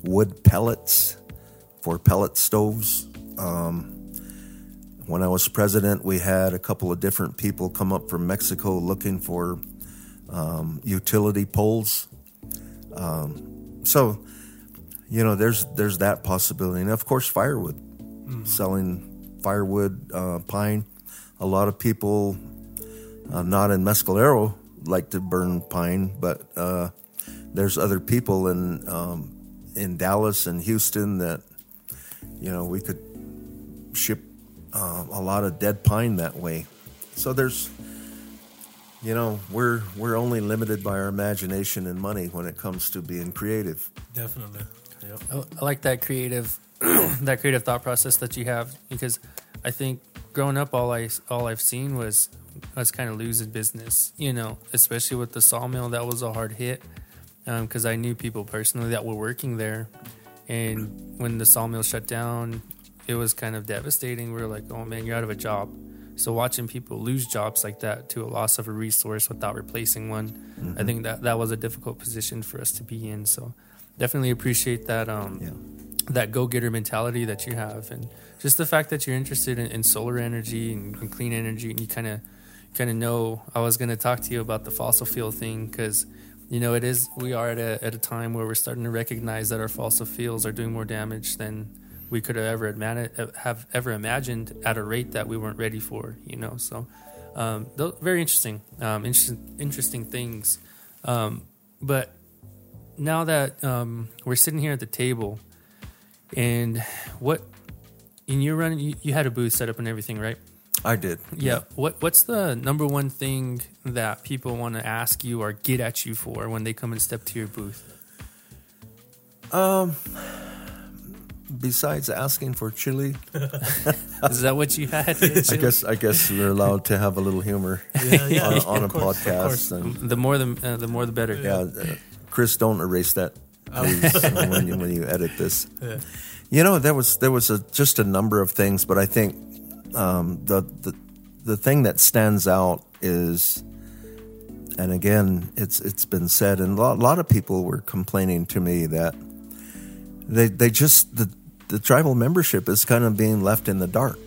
wood pellets for pellet stoves. Um, when I was president, we had a couple of different people come up from Mexico looking for um, utility poles. Um, so, you know, there's there's that possibility, and of course, firewood, selling firewood, uh, pine. A lot of people, uh, not in Mescalero, like to burn pine, but uh, there's other people in um, in Dallas and Houston that, you know, we could ship uh, a lot of dead pine that way. So there's, you know, we're we're only limited by our imagination and money when it comes to being creative. Definitely. Yep. I, I like that creative, that creative thought process that you have because I think growing up, all I all I've seen was us kind of losing business. You know, especially with the sawmill, that was a hard hit because I knew people personally that were working there, and when the sawmill shut down, it was kind of devastating. We were like, "Oh man, you're out of a job." So watching people lose jobs like that to a loss of a resource without replacing one, I think that that was a difficult position for us to be in. So definitely appreciate that um, Yeah. that go getter mentality that you have, and just the fact that you're interested in, in solar energy and, and clean energy, and you kind of kind of know. I was going to talk to you about the fossil fuel thing because you know it is we are at a at a time where we're starting to recognize that our fossil fuels are doing more damage than we could have ever have ever imagined at a rate that we weren't ready for. You know, so um, those, very interesting, um, interesting, interesting things. Um, but now that um, we're sitting here at the table, and what, and you're running, you, you had a booth set up and everything, right? I did. Yeah. What What's the number one thing that people want to ask you or get at you for when they come and step to your booth? Besides asking for chili, Is that what you had? I guess I guess we're allowed to have a little humor Yeah, yeah. on, on a course, course. podcast. And the more the uh, the more the better. yeah, uh, Chris, don't erase that please, when you when you edit this. Yeah. You know, there was there was a, just a number of things, but I think um, the the the thing that stands out is, and again, it's it's been said, and a lot, a lot of people were complaining to me that they they just the the tribal membership is kind of being left in the dark.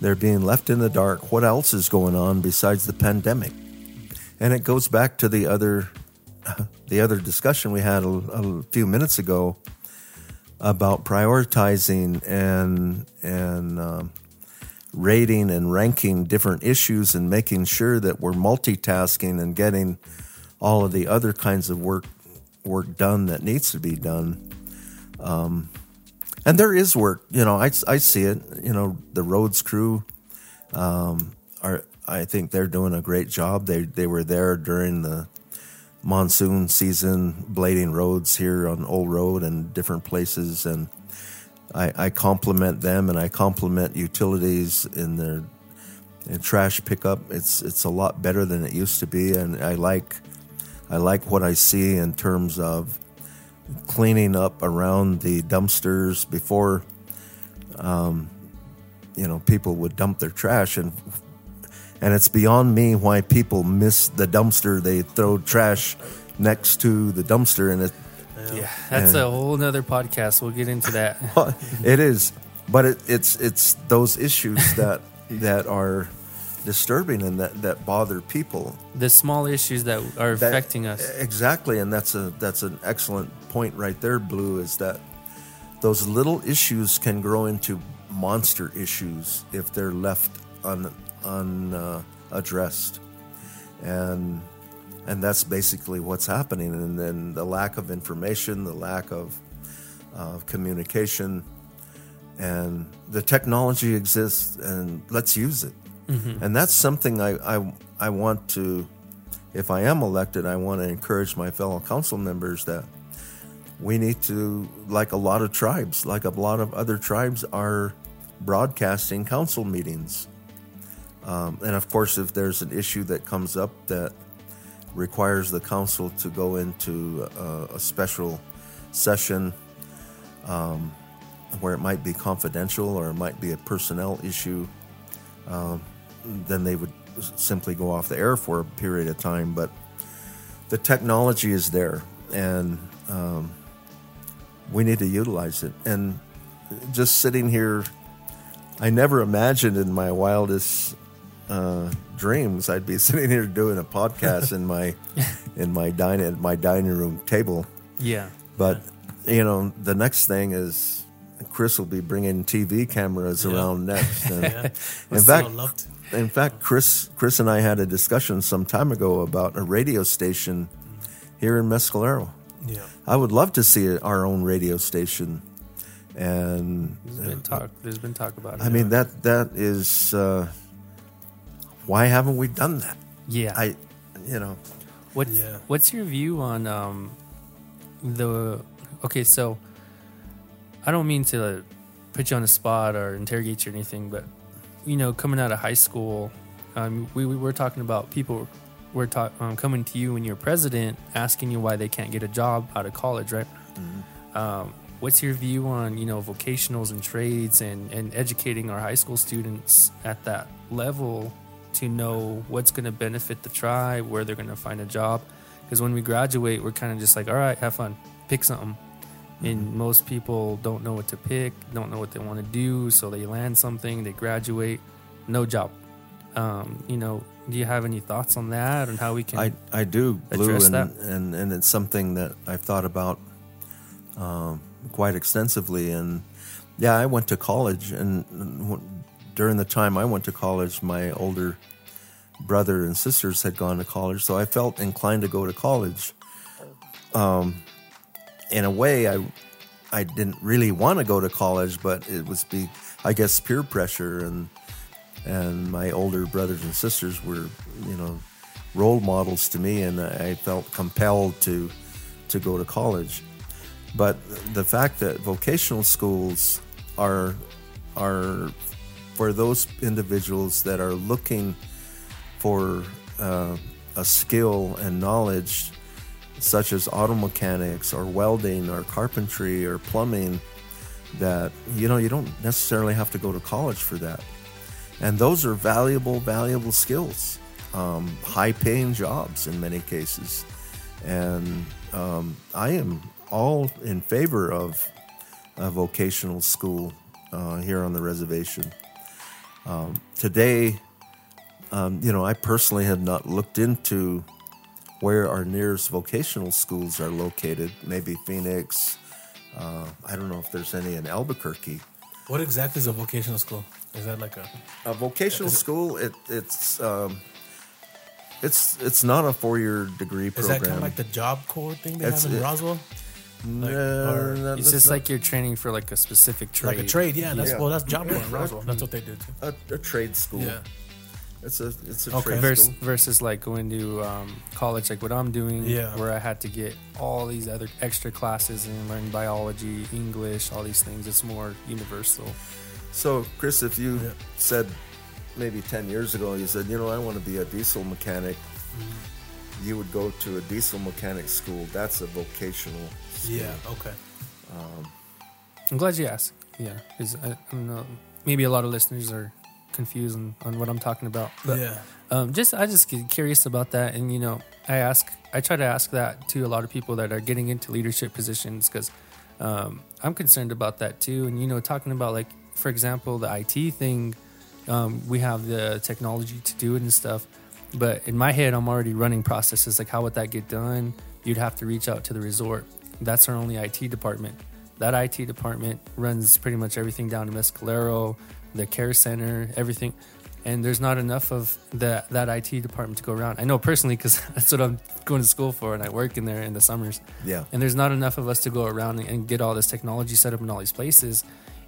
They're being left in the dark. What else is going on besides the pandemic? And it goes back to the other the other discussion we had a, a few minutes ago about prioritizing and and um, rating and ranking different issues and making sure that we're multitasking and getting all of the other kinds of work work done that needs to be done. Um, and there is work, you know. I, I see it. You know, the roads crew um, are. I think they're doing a great job. They they were there during the monsoon season, blading roads here on Old Road and different places, and I, I compliment them and I compliment utilities in their trash pickup. It's it's a lot better than it used to be, and I like I like what I see in terms of cleaning up around the dumpsters before um, you know people would dump their trash and and it's beyond me why people miss the dumpster they throw trash next to the dumpster and it Yeah, that's And- a whole nother podcast. We'll get into that. it is but it, it's it's those issues that that are disturbing and that that bother people The small issues that are That- affecting us. Exactly, and that's a that's an excellent point right there, Blue. Is that those little issues can grow into monster issues if they're left un un uh, addressed, and and that's basically what's happening. And then the lack of information, the lack of uh, communication, and the technology exists, and let's use it. And that's something I, I I want to if I am elected, I want to encourage my fellow council members that we need to, like a lot of tribes, like a lot of other tribes, are broadcasting council meetings. Um, and of course, if there's an issue that comes up that requires the council to go into a, a special session um, where it might be confidential or it might be a personnel issue, um, then they would simply go off the air for a period of time. But the technology is there, and um, we need to utilize it. And just sitting here, I never imagined in my wildest uh, dreams, I'd be sitting here doing a podcast in my in my dining my dining room table. Yeah. But you know, the next thing is Chris will be bringing TV cameras Yeah. around next. And Yeah. In fact. In fact, Chris Chris and I had a discussion some time ago about a radio station here in Mescalero. Yeah. I would love to see our own radio station, and There's been talk. There's been talk about it. I mean that that is uh, why haven't we done that? yeah. I, you know, What Yeah. What's your view on um the okay? So I don't mean to put you on the spot or interrogate you or anything, but you know, coming out of high school, um, we, we were talking about people were talk, um, coming to you when you're president, asking you why they can't get a job out of college, right? Um, what's your view on you know vocationals and trades and and educating our high school students at that level to know what's going to benefit the tribe, where they're going to find a job? Because when we graduate, we're kind of just like, all right, have fun, pick something. And most people don't know what to pick, don't know what they want to do, so they land something, they graduate, no job. Um, you know, do you have any thoughts on that and how we can? I I do blue address and, that. and and it's something that I've thought about um, quite extensively. And yeah, I went to college, and during the time I went to college, my older brother and sisters had gone to college, so I felt inclined to go to college. Um, in a way, I I didn't really want to go to college, but it was be I guess peer pressure and and my older brothers and sisters were you know role models to me, and I felt compelled to to go to college. But the fact that vocational schools are are for those individuals that are looking for uh, a skill and knowledge such as auto mechanics or welding or carpentry or plumbing that you know you don't necessarily have to go to college for that. And those are valuable valuable skills. Um, high paying jobs in many cases. And um, i am all in favor of a vocational school uh, here on the reservation. Um, today um, you know i personally have not looked into where our nearest vocational schools are located maybe phoenix uh, i don't know if there's any in albuquerque What exactly is a vocational school? Is that like a a vocational school it, it's um, it's it's not a four-year degree program. is that kind of like the job corps thing they It's- have in it- Roswell? No, no, it's just not- like you're training for like a specific trade. Like a trade, yeah. That's Yeah. well, that's job corps in Roswell. That's what they do a, a trade school Yeah. It's a it's a Okay. trade Vers- versus like going to um, college, like what I'm doing, Yeah. where I had to get all these other extra classes and learn biology, English, all these things. It's more universal. so chris if you Yeah. said maybe 10 years ago you said you know i want to be a diesel mechanic Mm-hmm. you would go to a diesel mechanic school that's a vocational school. Yeah. Okay. I'm glad you asked. Yeah, 'cause I, I don't know. Maybe a lot of listeners are confused on, on what I'm talking about. But yeah. um, just I just get curious about that, and you know, I ask, I try to ask that to a lot of people that are getting into leadership positions because um, I'm concerned about that too. And you know, talking about like, for example, the IT thing, um, we have the technology to do it and stuff, but in my head, I'm already running processes like how would that get done? You'd have to reach out to the resort. That's our only IT department. That IT department runs pretty much everything down to Mescalero, the care center, everything and there's not enough of that that IT department to go around. I know personally because that's what I'm going to school for, and I work in there in the summers. yeah And there's not enough of us to go around and, and get all this technology set up in all these places.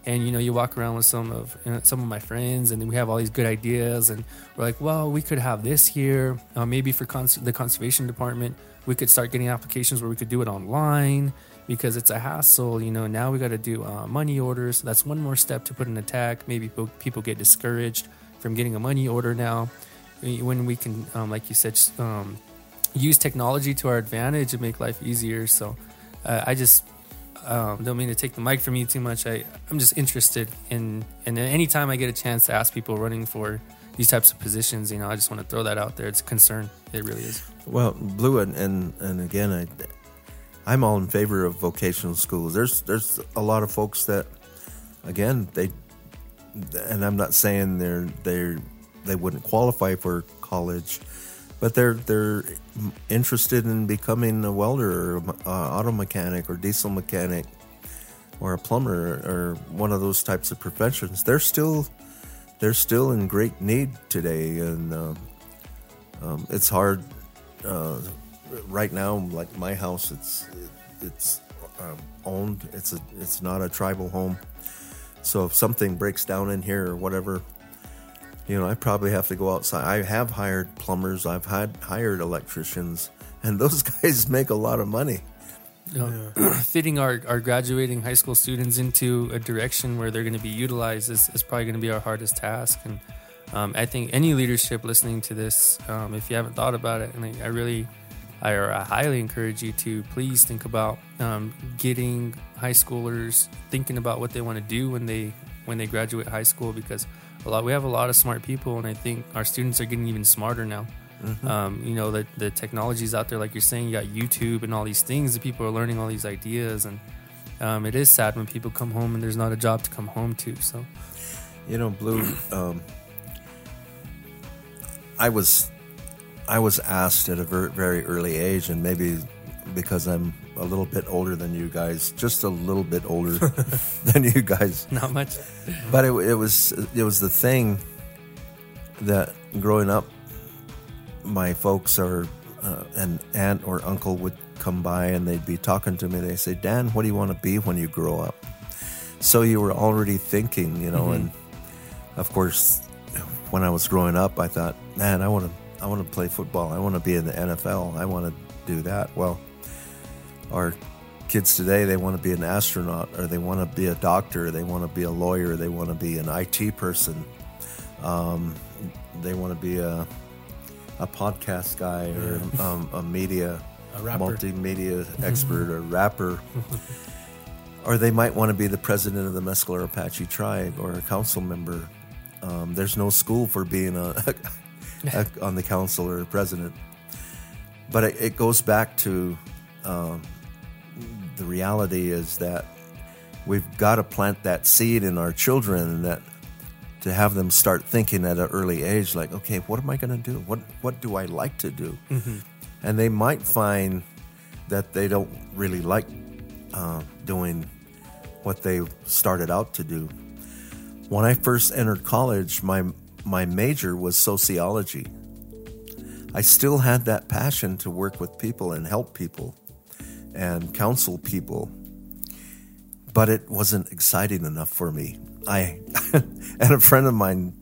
And you know, you walk around with some of you know, some of my friends, and we have all these good ideas, and we're like, well, we could have this here. Uh, maybe for cons- the conservation department, we could start getting applications where we could do it online because it's a hassle. You know, now we got to do uh, money orders. That's one more step to put in attack. Maybe people, get discouraged from getting a money order now. When we can, um, like you said, um, use technology to our advantage and make life easier. So uh, I just um, don't mean to take the mic from you too much. I, I'm just interested in, and anytime I get a chance to ask people running for these types of positions, you know, I just want to throw that out there. It's a concern. It really is. Well, blue and and, and again, I, I'm all in favor of vocational schools. There's there's a lot of folks that, again, they, and I'm not saying they're they're they wouldn't qualify for college, but they're they're interested in becoming a welder or auto mechanic or diesel mechanic or a plumber or one of those types of professions. They're still they're still in great need today, and uh, um, it's hard uh, right now. Like my house, it's it's um, owned. It's a it's not a tribal home. So if something breaks down in here or whatever, you know, I probably have to go outside. I have hired plumbers. I've had hired electricians, and those guys make a lot of money. You know, fitting our, our graduating high school students into a direction where they're going to be utilized is, is probably going to be our hardest task. And um, I think any leadership listening to this, um, if you haven't thought about it, and I, I really, I, I highly encourage you to please think about um, getting high schoolers thinking about what they want to do when they when they graduate high school because a lot we have a lot of smart people, and I think our students are getting even smarter now. Mm-hmm. Um, you know, the, the technology's out there, like you're saying, you got YouTube and all these things that people are learning all these ideas. And um, it is sad when people come home and there's not a job to come home to. So, you know, Blue, um, I was, I was asked at a very, very early age, and maybe because I'm a little bit older than you guys, just a little bit older than you guys. Not much. But it, it was, it was the thing that growing up my folks or uh, an aunt or uncle would come by and they'd be talking to me. They say, "Dan, what do you want to be when you grow up?" So you were already thinking, you know. Mm-hmm. And of course, when I was growing up, I thought, "Man, I want to, I want to play football. I want to be in the NFL. I want to do that." Well, our kids today, they want to be an astronaut, or they want to be a doctor, they want to be a lawyer, they want to be an IT person. Um, they want to be a a podcast guy or um, a media, a rapper. multimedia expert or rapper. or they might want to be the president of the Mescalero Apache tribe or a council member. Um, there's no school for being a, on the council or president. But it, it goes back to um, the reality is that we've got to plant that seed in our children that to have them start thinking at an early age, like, okay, what am I going to do? What what do I like to do? Mm-hmm. And they might find that they don't really like uh, doing what they started out to do. When I first entered college, my my major was sociology. I still had that passion to work with people and help people and counsel people, but it wasn't exciting enough for me. I and a friend of mine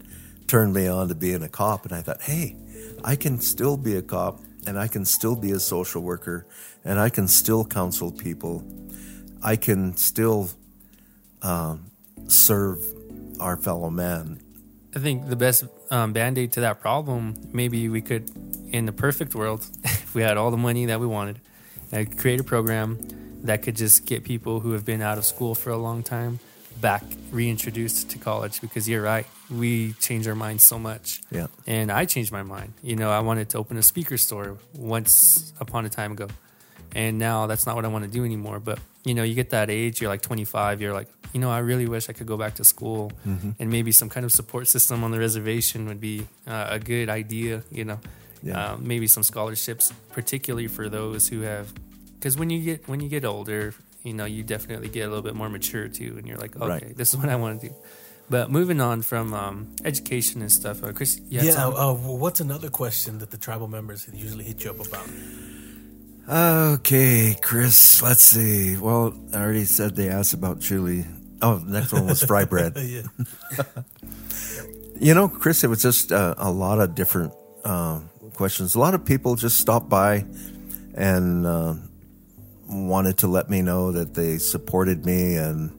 turned me on to being a cop, and I thought, hey, I can still be a cop, and I can still be a social worker, and I can still counsel people. I can still um, serve our fellow man. I think the best um, band aid to that problem, maybe we could, in the perfect world, if we had all the money that we wanted, uh, create a program that could just get people who have been out of school for a long time back reintroduced to college because you're right we change our minds so much. Yeah. And i changed my mind. You know i wanted to open a speaker store once upon a time ago. And now that's not what i want to do anymore but you know you get that age you're like 25 you're like you know i really wish i could go back to school mm-hmm. and maybe some kind of support system on the reservation would be uh, a good idea you know yeah. uh, maybe some scholarships particularly for those who have because when you get when you get older you know, you definitely get a little bit more mature too, and you're like, okay, right. this is what I want to do. But moving on from um, education and stuff, uh, Chris. yeah. Uh, what's another question that the tribal members usually hit you up about? Okay, Chris. Let's see. Well, I already said they asked about chili. Oh, the next one was fry bread. you know, Chris, it was just uh, a lot of different uh, questions. A lot of people just stopped by and uh, wanted to let me know that they supported me and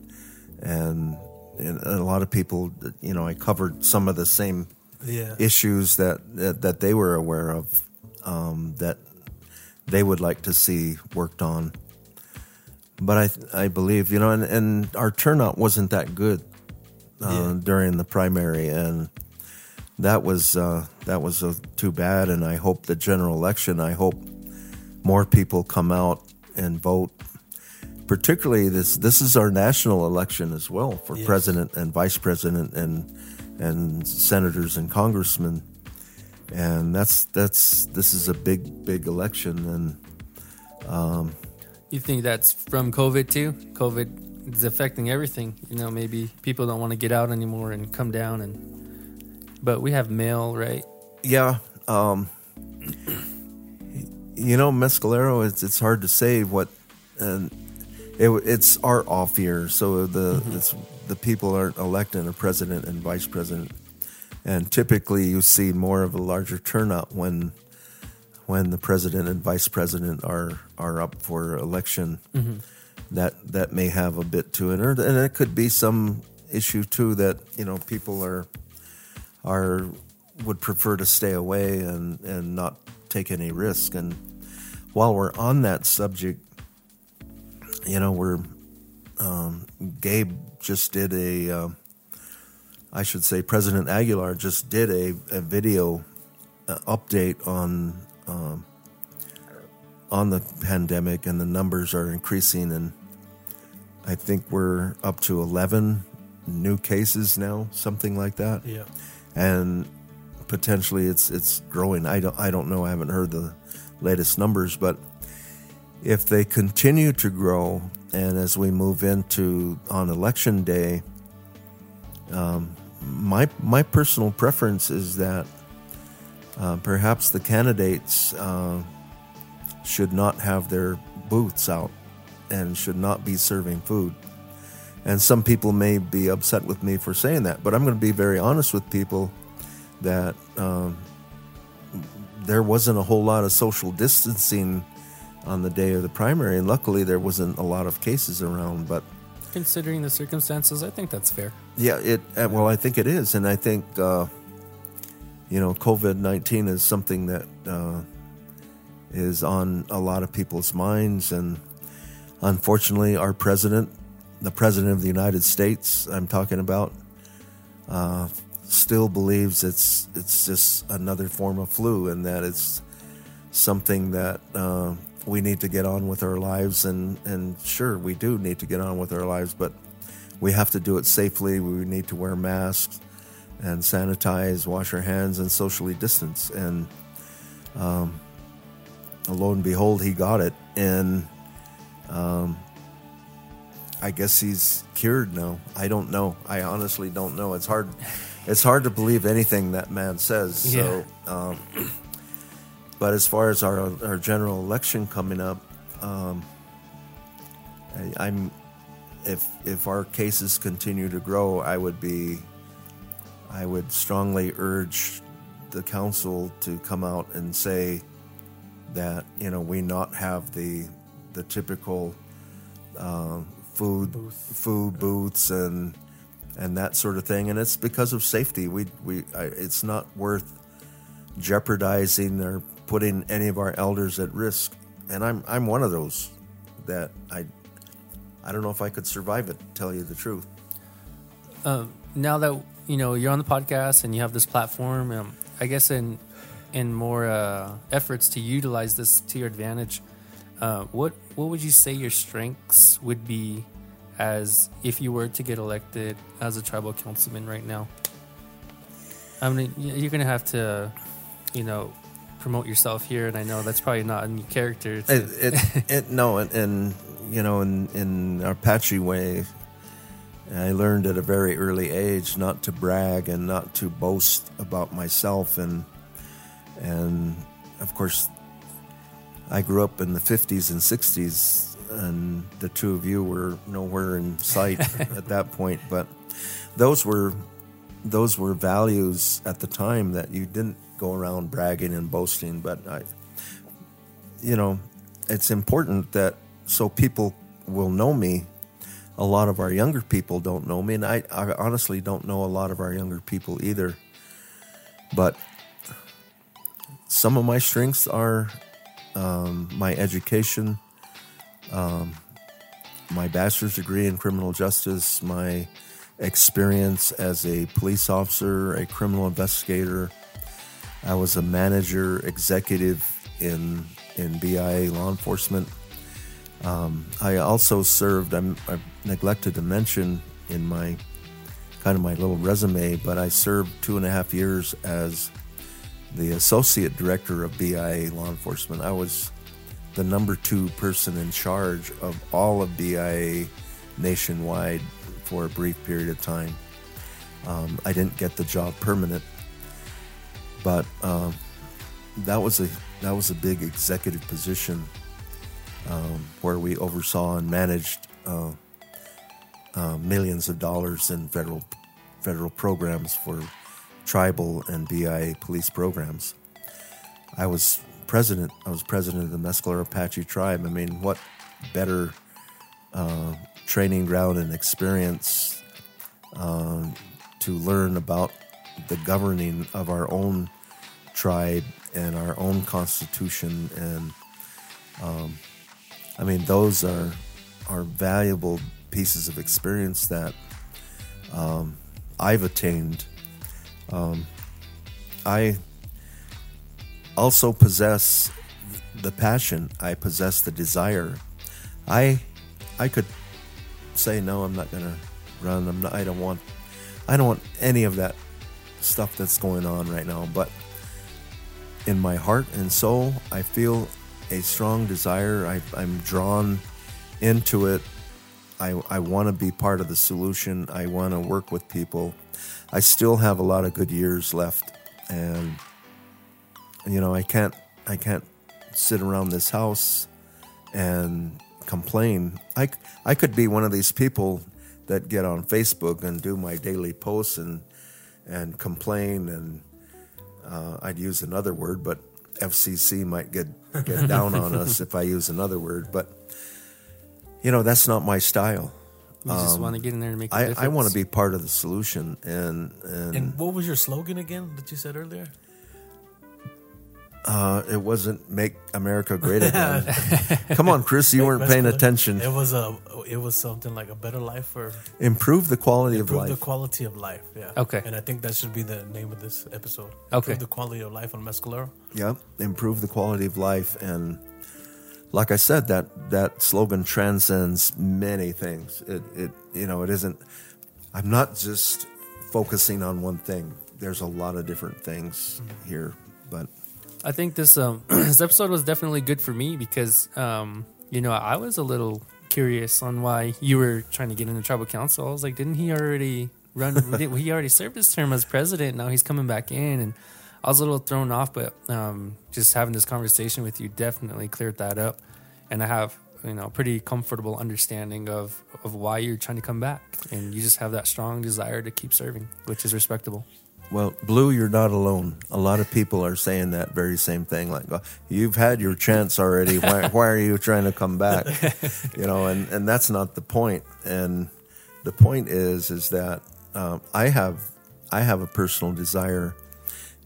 and, and a lot of people you know I covered some of the same yeah. issues that, that, that they were aware of um, that they would like to see worked on but I I believe you know and, and our turnout wasn't that good uh, yeah. during the primary and that was uh, that was uh, too bad and I hope the general election I hope more people come out and vote. Particularly this this is our national election as well for yes. president and vice president and and senators and congressmen, and that's that's this is a big big election, and You think that's from COVID too? COVID is affecting everything. You know, maybe people don't want to get out anymore and come down and. But we have mail, right? yeah, um, you know, Mescalero. It's it's hard to say what, and it, it's our off year, so the it's the people aren't electing a president and vice president, and typically you see more of a larger turnout when when the president and vice president are are up for election. That that may have a bit to it, or, and it could be some issue too that you know people are are would prefer to stay away and and not take any risk. And while we're on that subject, you know, we're um, Gabe just did a, uh, I should say, President Aguilar just did a, a video uh, update on um, on the pandemic, and the numbers are increasing, and I think we're up to eleven new cases now, something like that Yeah. and potentially it's it's growing. I don't I don't know. I haven't heard the latest numbers, but if they continue to grow, and as we move into on election day, um, my my personal preference is that uh, perhaps the candidates uh, should not have their booths out and should not be serving food. And some people may be upset with me for saying that, but I'm going to be very honest with people that um, there wasn't a whole lot of social distancing on the day of the primary, and luckily there wasn't a lot of cases around. But Considering the circumstances, I think that's fair. yeah, it uh, well, I think it is, and I think uh, you know, COVID nineteen is something that uh, is on a lot of people's minds, and unfortunately, our president, the president of the United States, I'm talking about, uh, still believes it's it's just another form of flu, and that it's something that uh, we need to get on with our lives, and and sure, we do need to get on with our lives, but we have to do it safely. We need to wear masks and sanitize, wash our hands, and socially distance. And um, lo and behold, he got it, and um, I guess he's cured now. I don't know. I honestly don't know. It's hard. It's hard to believe anything that man says. So, um, but as far as our our general election coming up, um, I, I'm if if our cases continue to grow, I would be I would strongly urge the council to come out and say that you know we not have the the typical um, food food booths and and that sort of thing, and it's because of safety. We we I, it's not worth jeopardizing or putting any of our elders at risk, and I'm I'm one of those that I I don't know if I could survive it. Tell you the truth. Um, now that you know you're on the podcast and you have this platform, um, I guess in in more uh, efforts to utilize this to your advantage, uh, what what would you say your strengths would be as if you were to get elected as a tribal councilman right now? I mean, you're gonna have to, you know, promote yourself here, and I know that's probably not in your character. It, it, it no, and, and you know, in in Apache way, I learned at a very early age not to brag and not to boast about myself, and and of course, I grew up in the '50s and '60s, and the two of you were nowhere in sight at that point, but those were those were values at the time that you didn't go around bragging and boasting, but I you know, it's important that so people will know me. A lot of our younger people don't know me, and I, I honestly don't know a lot of our younger people either. But some of my strengths are um, my education, um, my bachelor's degree in criminal justice, my experience as a police officer, a criminal investigator. I was a manager, executive in in BIA law enforcement. Um, I also served. I'm, I neglected to mention in my kind of my little resume, but I served two and a half years as the associate director of BIA law enforcement. I was the number two person in charge of all of BIA nationwide for a brief period of time. Um, I didn't get the job permanent, but um, that was a that was a big executive position um, where we oversaw and managed uh, uh, millions of dollars in federal federal programs for tribal and BIA police programs. I was president. I was president of the Mescalero Apache tribe. I mean, what better uh, training ground and experience uh, to learn about the governing of our own tribe and our own constitution and um, I mean those are are valuable pieces of experience that um, I've attained. Um, I also possess the passion. I possess the desire. I I could say no. I'm not gonna run. I'm not. I don't want. I don't want any of that stuff that's going on right now. But in my heart and soul, I feel a strong desire. I, I'm drawn into it. I, I want to be part of the solution. I want to work with people. I still have a lot of good years left, and you know I can't I can't sit around this house and complain. I I could be one of these people that get on Facebook and do my daily posts and and complain and uh, I'd use another word, but FCC might get get down on us if I use another word. But you know that's not my style. You just want to get in there and make. a I, I difference. want to be part of the solution, and and, And what was your slogan again that you said earlier? Uh, it wasn't "Make America Great Again." Come on, Chris, you weren't paying attention. It was a. It was something like a better life for Improve the quality of life. the quality of life. Yeah. Okay. And I think that should be the name of this episode. Okay. Improve the quality of life on Mescalero. Yep, improve the quality of life, and like I said, that that slogan transcends many things. It it you know it isn't. I'm not just focusing on one thing. There's a lot of different things here, but I think this um this episode was definitely good for me because um you know I was a little curious on why you were trying to get into tribal council. I was like, didn't he already run? he already served his term as president. Now he's coming back in, and I was a little thrown off. But um, just having this conversation with you definitely cleared that up, and I have you know pretty comfortable understanding of of why you're trying to come back, and you just have that strong desire to keep serving, which is respectable. Well, Blue, you're not alone. A lot of people are saying that very same thing. Like, oh, you've had your chance already. Why, why are you trying to come back? You know, and, and that's not the point. And the point is, is that um, I have, I have a personal desire,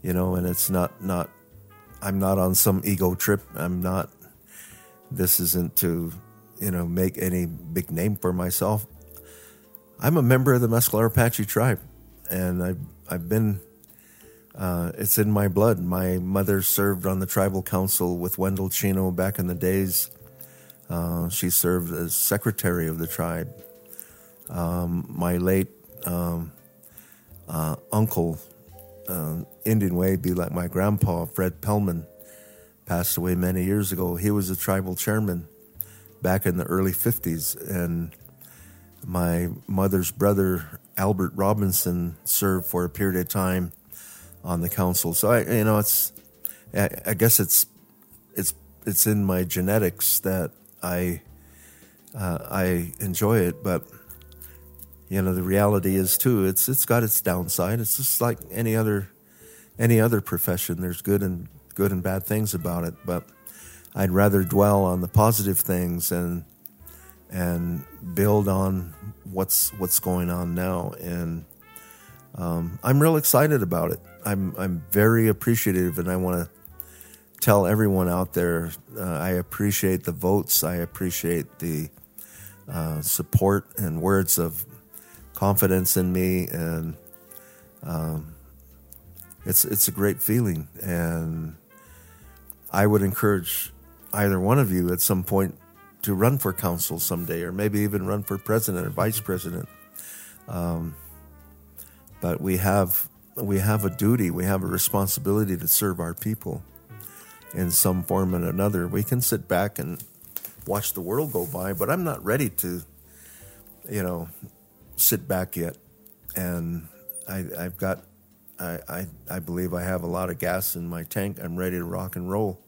you know, and it's not, not, I'm not on some ego trip. I'm not, this isn't to, you know, make any big name for myself. I'm a member of the Mescalero Apache tribe, and I've I've been. Uh, it's in my blood. My mother served on the tribal council with Wendell Chino back in the days. Uh, she served as secretary of the tribe. Um, my late um, uh, uncle, uh, Indian way, be like my grandpa, Fred Pellman, passed away many years ago. He was a tribal chairman back in the early 50s, and my mother's brother Albert Robinson served for a period of time on the council. So I, you know, it's I, guess it's it's it's in my genetics that I uh, I enjoy it, but you know the reality is too. It's it's got its downside. It's just like any other any other profession. There's good and good and bad things about it, but I'd rather dwell on the positive things and and build on what's what's going on now. And um, I'm real excited about it. I'm I'm very appreciative, and I want to tell everyone out there uh, I appreciate the votes. I appreciate the uh, support and words of confidence in me, and um, it's it's a great feeling. And I would encourage either one of you at some point to run for council someday, or maybe even run for president or vice president. Um, but we have we have a duty, we have a responsibility to serve our people in some form and another. We can sit back and watch the world go by, but I'm not ready to, you know, sit back yet. And I, I've got, I, I, I believe I have a lot of gas in my tank. I'm ready to rock and roll.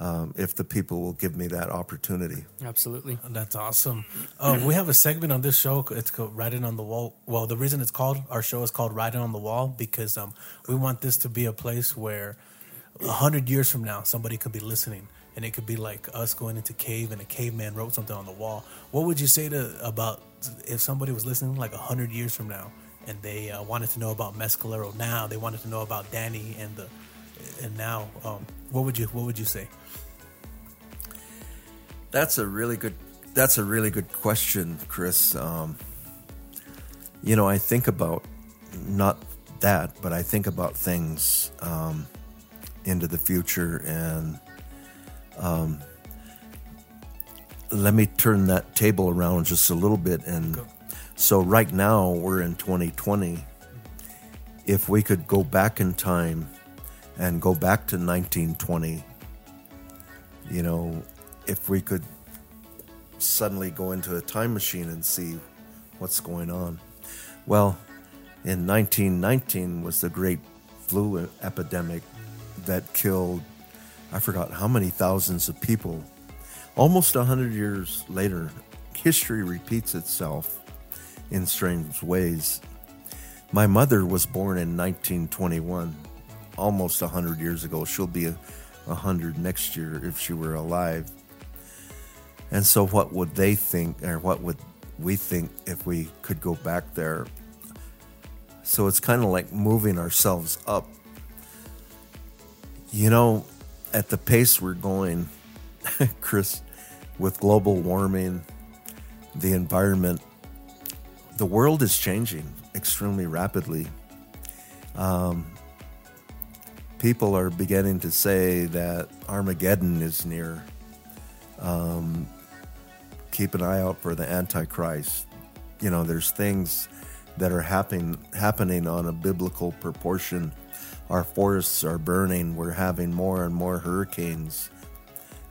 Um, if the people will give me that opportunity. Absolutely. That's awesome. Uh, we have a segment on this show. It's called Writing on the Wall. Well, the reason it's called our show is called Writing on the Wall because um, we want this to be a place where a hundred years from now somebody could be listening and it could be like us going into cave and a caveman wrote something on the wall. What would you say to about if somebody was listening like a hundred years from now and they uh, wanted to know about Mescalero now, they wanted to know about Danny and the and now, um, what would you what would you say? That's a really good. That's a really good question, Chris. Um, you know, I think about not that, but I think about things um, into the future, and um, let me turn that table around just a little bit. And Go. so, right now, we're in 2020. If we could go back in time and go back to 1920, you know, if we could suddenly go into a time machine and see what's going on. Well, in 1919 was the great flu epidemic that killed, I forgot how many thousands of people. Almost 100 years later, history repeats itself in strange ways. My mother was born in 1921, almost 100 years ago. She'll be a 100 next year if she were alive. And so, what would they think, or what would we think if we could go back there? So, it's kind of like moving ourselves up. You know, at the pace we're going, Chris, with global warming, the environment, the world is changing extremely rapidly. Um, people are beginning to say that Armageddon is near. Um, keep an eye out for the Antichrist. You know, there's things that are happening happening on a biblical proportion. Our forests are burning. We're having more and more hurricanes,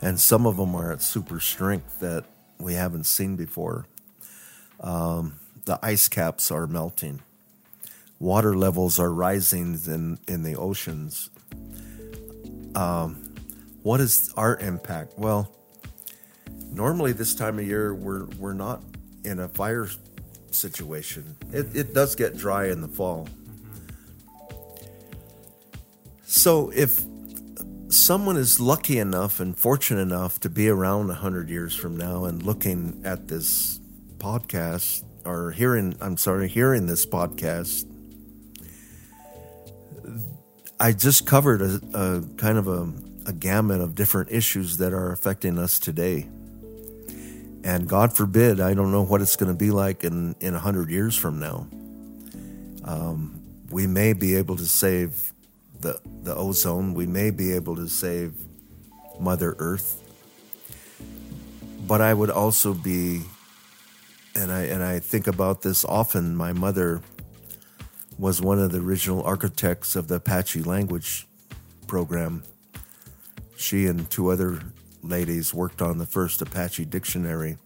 and some of them are at super strength that we haven't seen before. Um, the ice caps are melting. Water levels are rising in in the oceans. Um, what is our impact? Well, normally this time of year we're we're not in a fire situation. It, it does get dry in the fall. So if someone is lucky enough and fortunate enough to be around 100 years from now and looking at this podcast or hearing I'm sorry hearing this podcast I just covered a, a kind of a, a gamut of different issues that are affecting us today and God forbid, I don't know what it's going to be like in in a hundred years from now. Um, we may be able to save the the ozone. We may be able to save Mother Earth. But I would also be, and I and I think about this often. My mother was one of the original architects of the Apache language program. She and two other ladies worked on the first Apache dictionary.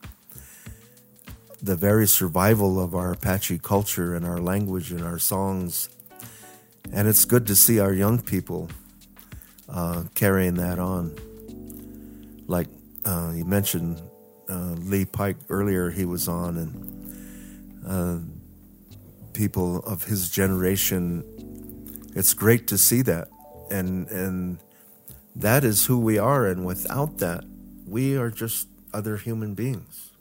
The very survival of our Apache culture and our language and our songs. And it's good to see our young people uh, carrying that on. Like uh, you mentioned uh, Lee Pike earlier, he was on, and uh, people of his generation. It's great to see that, and and that is who we are, and without that, we are just other human beings.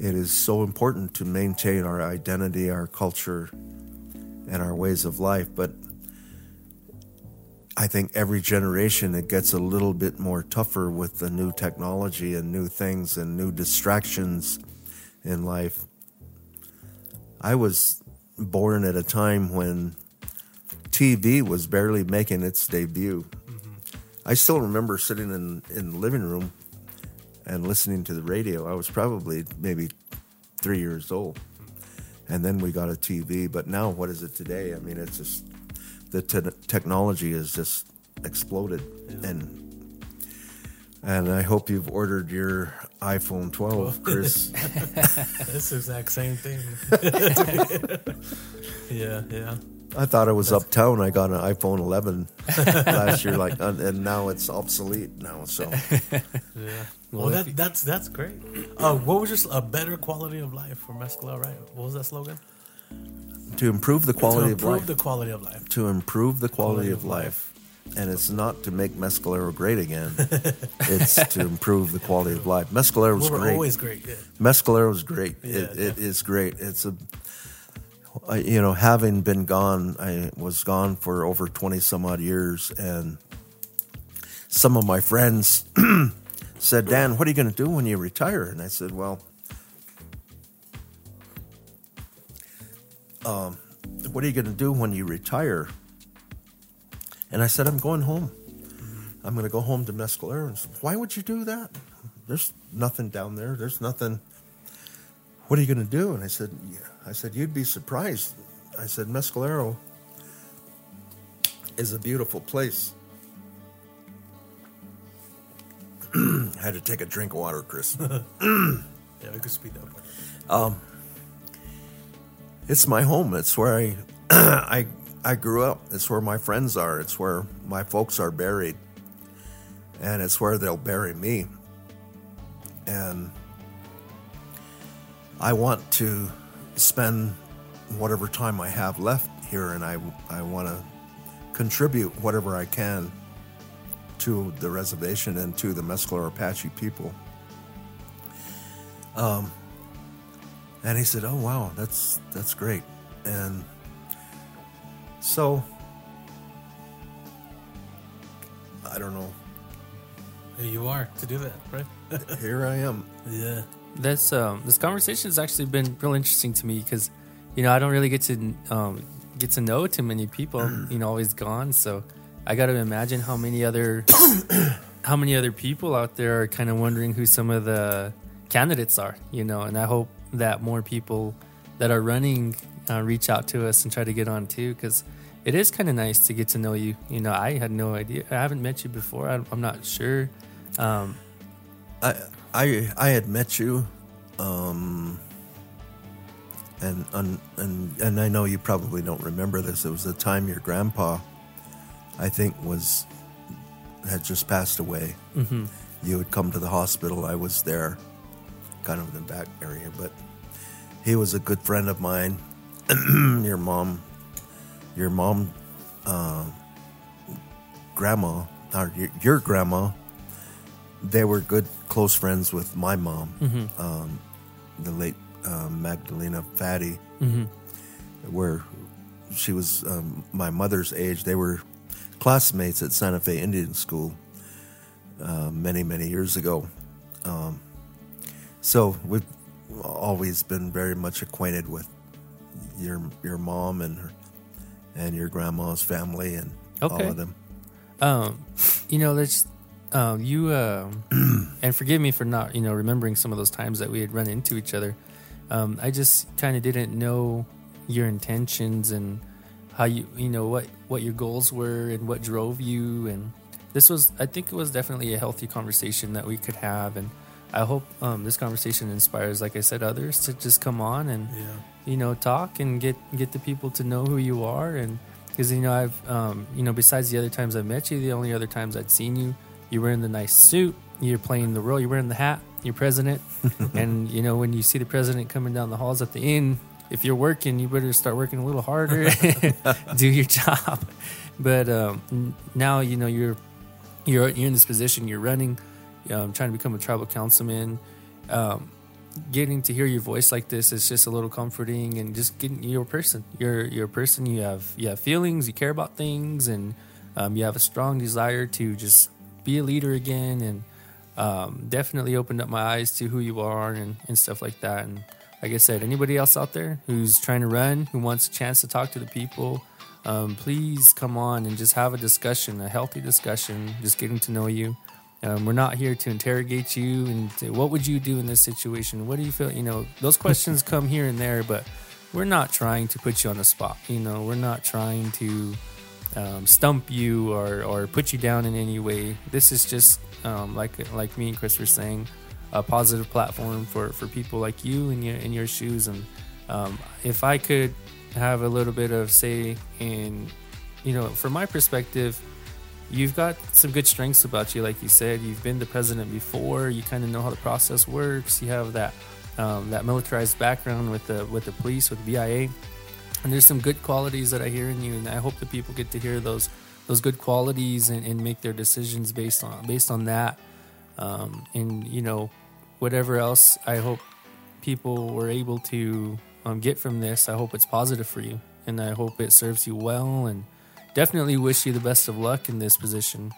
It is so important to maintain our identity, our culture, and our ways of life. But I think every generation it gets a little bit more tougher with the new technology and new things and new distractions in life. I was born at a time when TV was barely making its debut. Mm-hmm. I still remember sitting in, in the living room and listening to the radio. I was probably maybe three years old. and then we got a TV. But now, what is it today? I mean, it's just the te- technology has just exploded, and and I hope you've ordered your iPhone 12, Chris. It's the exact same thing. yeah, yeah. I thought I was uptown. I got an iPhone 11 last year, like, and and now it's obsolete now. So Yeah. Well, that, that's that's great. Uh, what was just a better quality of life for Mescalero, right? What was that slogan? to improve the quality to of improve life, the quality of life. to improve the quality Quality of of life, and it's not to make Mescalero great again. it's to improve the quality of life. Mescalero was We were great. always great. Yeah. Mescalero is great. Yeah, it, it is great. It's a, you know, having been gone, I was gone for over 20 some odd years. And some of my friends said, Dan, what are you going to do when you retire? And I said, well, um, what are you going to do when you retire? And I said, I'm going home. I'm going to go home to Mescalero. And said, Why would you do that? There's nothing down there. There's nothing. What are you going to do? And I said, yeah. I said, you'd be surprised. I said, Mescalero is a beautiful place. I had to take a drink of water, Chris. Yeah, I could speed that up. Um, it's my home. It's where I, I, I grew up. It's where my friends are. It's where my folks are buried, and it's where they'll bury me. And I want to spend whatever time I have left here, and I, I want to contribute whatever I can to the reservation and to the Mescalero Apache people. Um, and he said, "Oh wow, that's that's great." And so I don't know. Here you are to do that, right? Here I am. yeah. This um, this conversation has actually been real interesting to me because, you know, I don't really get to um, get to know too many people. You know, always gone. So I got to imagine how many other how many other people out there are kind of wondering who some of the candidates are. You know, and I hope that more people that are running uh, reach out to us and try to get on too because it is kind of nice to get to know you. You know, I had no idea. I haven't met you before. I, I'm not sure. Um, I I I had met you, um, and and and and I know you probably don't remember this. It was the time your grandpa, I think, was had just passed away. mhm. You had come to the hospital. I was there, kind of in the back area, but he was a good friend of mine. your mom, your mom, uh, grandma, or your, your grandma, they were good, close friends with my mom, um, the late uh, Magdalena Fatty, where she was um, my mother's age. They were classmates at Santa Fe Indian School uh, many, many years ago. Um, so we've always been very much acquainted with your your mom and her, and your grandma's family and all of them. Um, you know, there's um, you um, and forgive me for not you know remembering some of those times that we had run into each other. Um, I just kind of didn't know your intentions and how you you know what what your goals were and what drove you and this was I think it was definitely a healthy conversation that we could have and I hope um, this conversation inspires like I said others to just come on and Yeah. you know talk and get get the people to know who you are. And because you know I've um, you know besides the other times I've met you the only other times I'd seen you you were in the nice suit you're playing the role you're wearing the hat you're president. And you know when you see the president coming down the halls at the inn if you're working you better start working a little harder do your job. But um, now you know you're you're you're in this position you're running um, trying to become a tribal councilman. Um, getting to hear your voice like this is just a little comforting and just getting you're a person. You're you're a person. You have you have feelings. You care about things and um, you have a strong desire to just be a leader again and um, definitely opened up my eyes to who you are and, and stuff like that. And like i said anybody else out there who's trying to run who wants a chance to talk to the people um, please come on and just have a discussion a healthy discussion just getting to know you um, we're not here to interrogate you and to, what would you do in this situation? What do you feel? You know, those questions come here and there, but we're not trying to put you on the spot. You know, we're not trying to um, stump you or, or put you down in any way. This is just um, like like me and Chris were saying, a positive platform for, for people like you in your in your shoes. And um, if I could have a little bit of say in, you know, from my perspective, you've got some good strengths about you. Like you said, you've been the president before. You kind of know how the process works. You have that um, that militarized background with the with the police with BIA, and there's some good qualities that I hear in you, and I hope that people get to hear those those good qualities and, and make their decisions based on based on that. Um, and you know, whatever else, I hope people were able to um, get from this. I hope it's positive for you, and I hope it serves you well. And definitely wish you the best of luck in this position.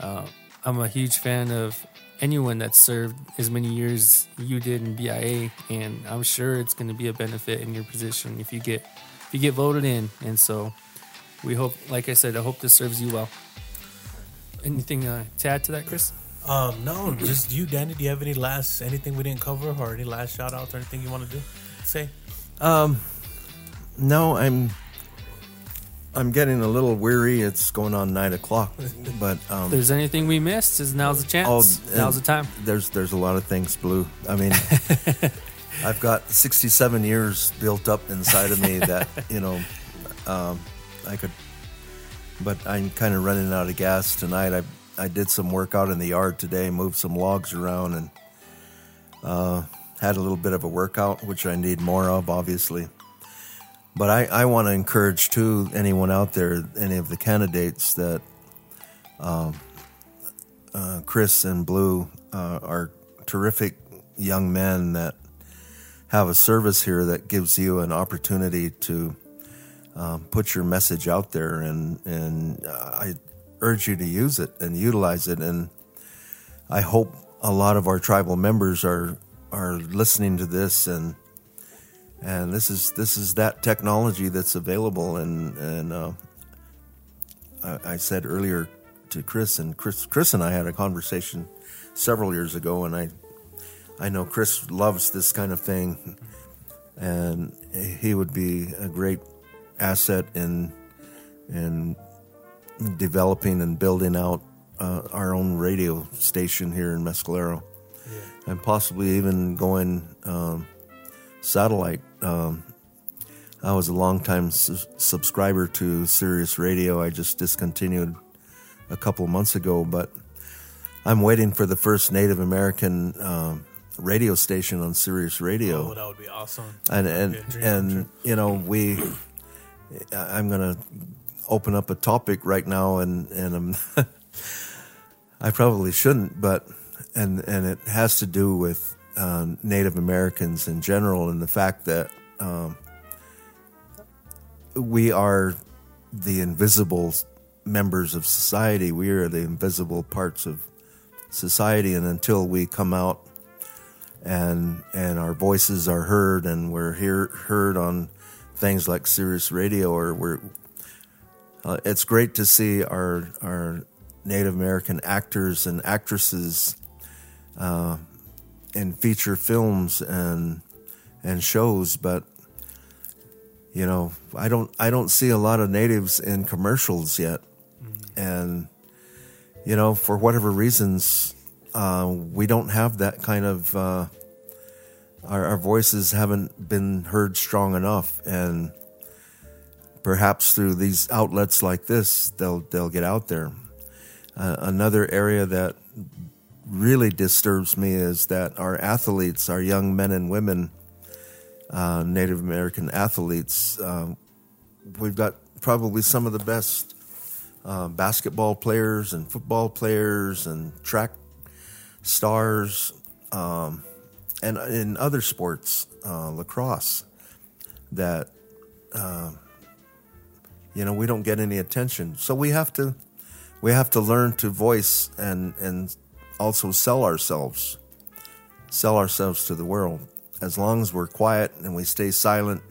Uh, I'm a huge fan of anyone that served as many years you did in BIA, and I'm sure it's going to be a benefit in your position if you get if you get voted in. And so, we hope, like I said, I hope this serves you well. Anything uh, to add to that, Chris? Um, no, just you, Danny. Do you have any last anything we didn't cover, or any last shout outs or anything you want to do? Say. Um, no, I'm I'm getting a little weary. It's going on nine o'clock, but um, If there's anything we missed, is now's the chance. Oh, now's the time. There's there's a lot of things, Blue. I mean, I've got 67 years built up inside of me that you know um, I could, but I'm kind of running out of gas tonight. I I did some work out in the yard today, moved some logs around, and uh, had a little bit of a workout, which I need more of, obviously. But I, I want to encourage too anyone out there, any of the candidates that um, uh, Chris and Blue uh, are terrific young men that have a service here that gives you an opportunity to um, put your message out there, and and I urge you to use it and utilize it. And I hope a lot of our tribal members are are listening to this and and this is this is that technology that's available. And and uh, I, I said earlier to Chris and Chris Chris and I had a conversation several years ago and I I know Chris loves this kind of thing. And he would be a great asset in in developing and building out uh, our own radio station here in Mescalero. And possibly even going um, satellite. Um, I was a longtime su- subscriber to Sirius Radio. I just discontinued a couple months ago, but I'm waiting for the first Native American um, radio station on Sirius Radio Oh, that would be awesome. and and That'd be a dream come and you know we i'm gonna open up a topic right now and and I'm, i probably shouldn't but and and it has to do with um, native americans in general and the fact that um, we are the invisible members of society. We are the invisible parts of society and until we come out and and our voices are heard and we're here heard on things like Sirius Radio or we're uh, it's great to see our our Native American actors and actresses uh, in feature films and and shows but you know I don't I don't see a lot of natives in commercials yet. And you know for whatever reasons uh, we don't have that kind of uh, our, our voices haven't been heard strong enough. And perhaps through these outlets like this they'll they'll get out there. Uh, another area that really disturbs me is that our athletes our young men and women uh, native american athletes uh, we've got probably some of the best uh, basketball players and football players and track stars um, and in other sports, uh, lacrosse, that uh, you know we don't get any attention. So we have to we have to learn to voice and and also sell ourselves, sell ourselves to the world. As long as we're quiet and we stay silent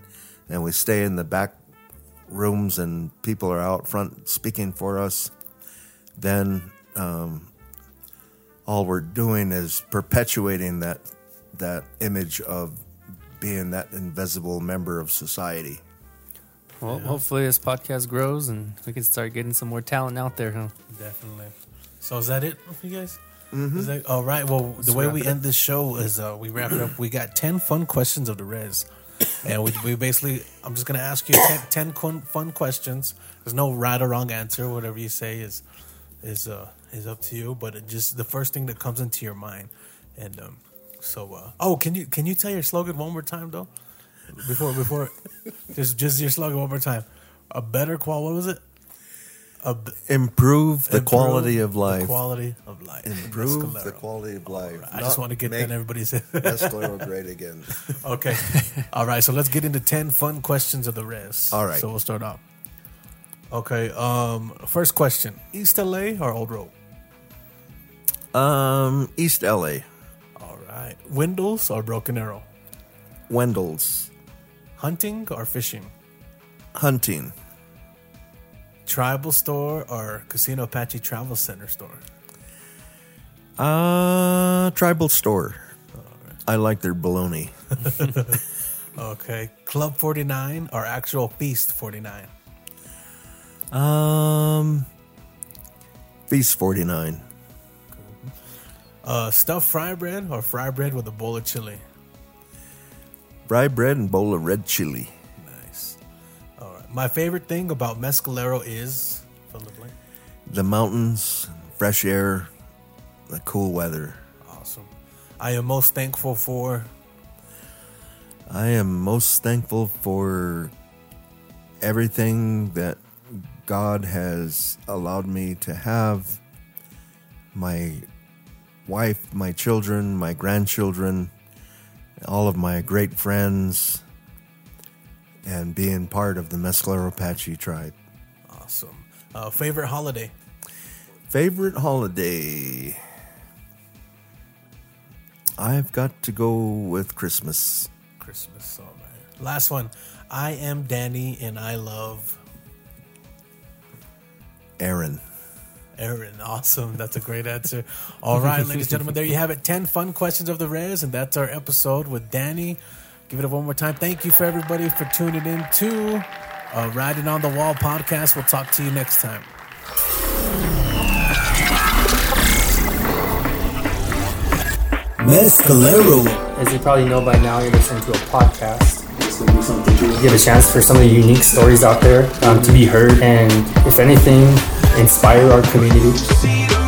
and we stay in the back rooms and people are out front speaking for us, then um, all we're doing is perpetuating that that image of being that invisible member of society. Well, hopefully this podcast grows and we can start getting some more talent out there, huh? Definitely. So is that it for you guys? Mm-hmm. That, all right. Well, the way we end this show is uh, we wrap it up. We got ten fun questions of the res, and we, we basically. I'm just gonna ask you 10, 10 fun questions. There's no right or wrong answer. Whatever you say is is uh, is up to you. But it just the first thing that comes into your mind, and um, so uh, oh, can you can you tell your slogan one more time though? Before before, just just your slogan one more time. A better qual. What was it? Improve the improve quality of the life. quality of life. Improve the quality of life. I just want to get that in everybody's head. Mescalero great again. Okay. All right. So let's get into 10 fun questions of the res. All right. So we'll start off. Okay. Um, first question East LA or Old Road? Um, East LA, All right. Wendell's or Broken Arrow? Wendell's, Hunting or fishing? hunting, Tribal store or Casino Apache Travel Center store? uh, tribal store. I like their bologna. Okay. Club 49 or actual Feast 49? Um, Feast 49. Uh, stuffed fry bread or fry bread with a bowl of chili? Fry bread and bowl of red chili. Nice. All right. My favorite thing about Mescalero is the blank. The mountains, fresh air, the cool weather. Awesome. I am most thankful for I am most thankful for everything that God has allowed me to have. My wife, my children, my grandchildren, all of my great friends, and being part of the Mescalero Apache tribe. awesome. Uh, favorite holiday? Favorite holiday? I've got to go with Christmas. Christmas. All right. Last one. I am Danny and I love Aaron. Aaron. Awesome. That's a great answer. All right, ladies and gentlemen, there you have it. 10 fun questions of the res, and that's our episode with Danny. Give it up one more time. Thank you for everybody for tuning in to uh, Riding on the Wall podcast. We'll talk to you next time. Mescalero. As you probably know by now, you're listening to a podcast. It's gonna be something to Give a chance for some of the unique stories out there um, to be heard, and if anything, inspire our community.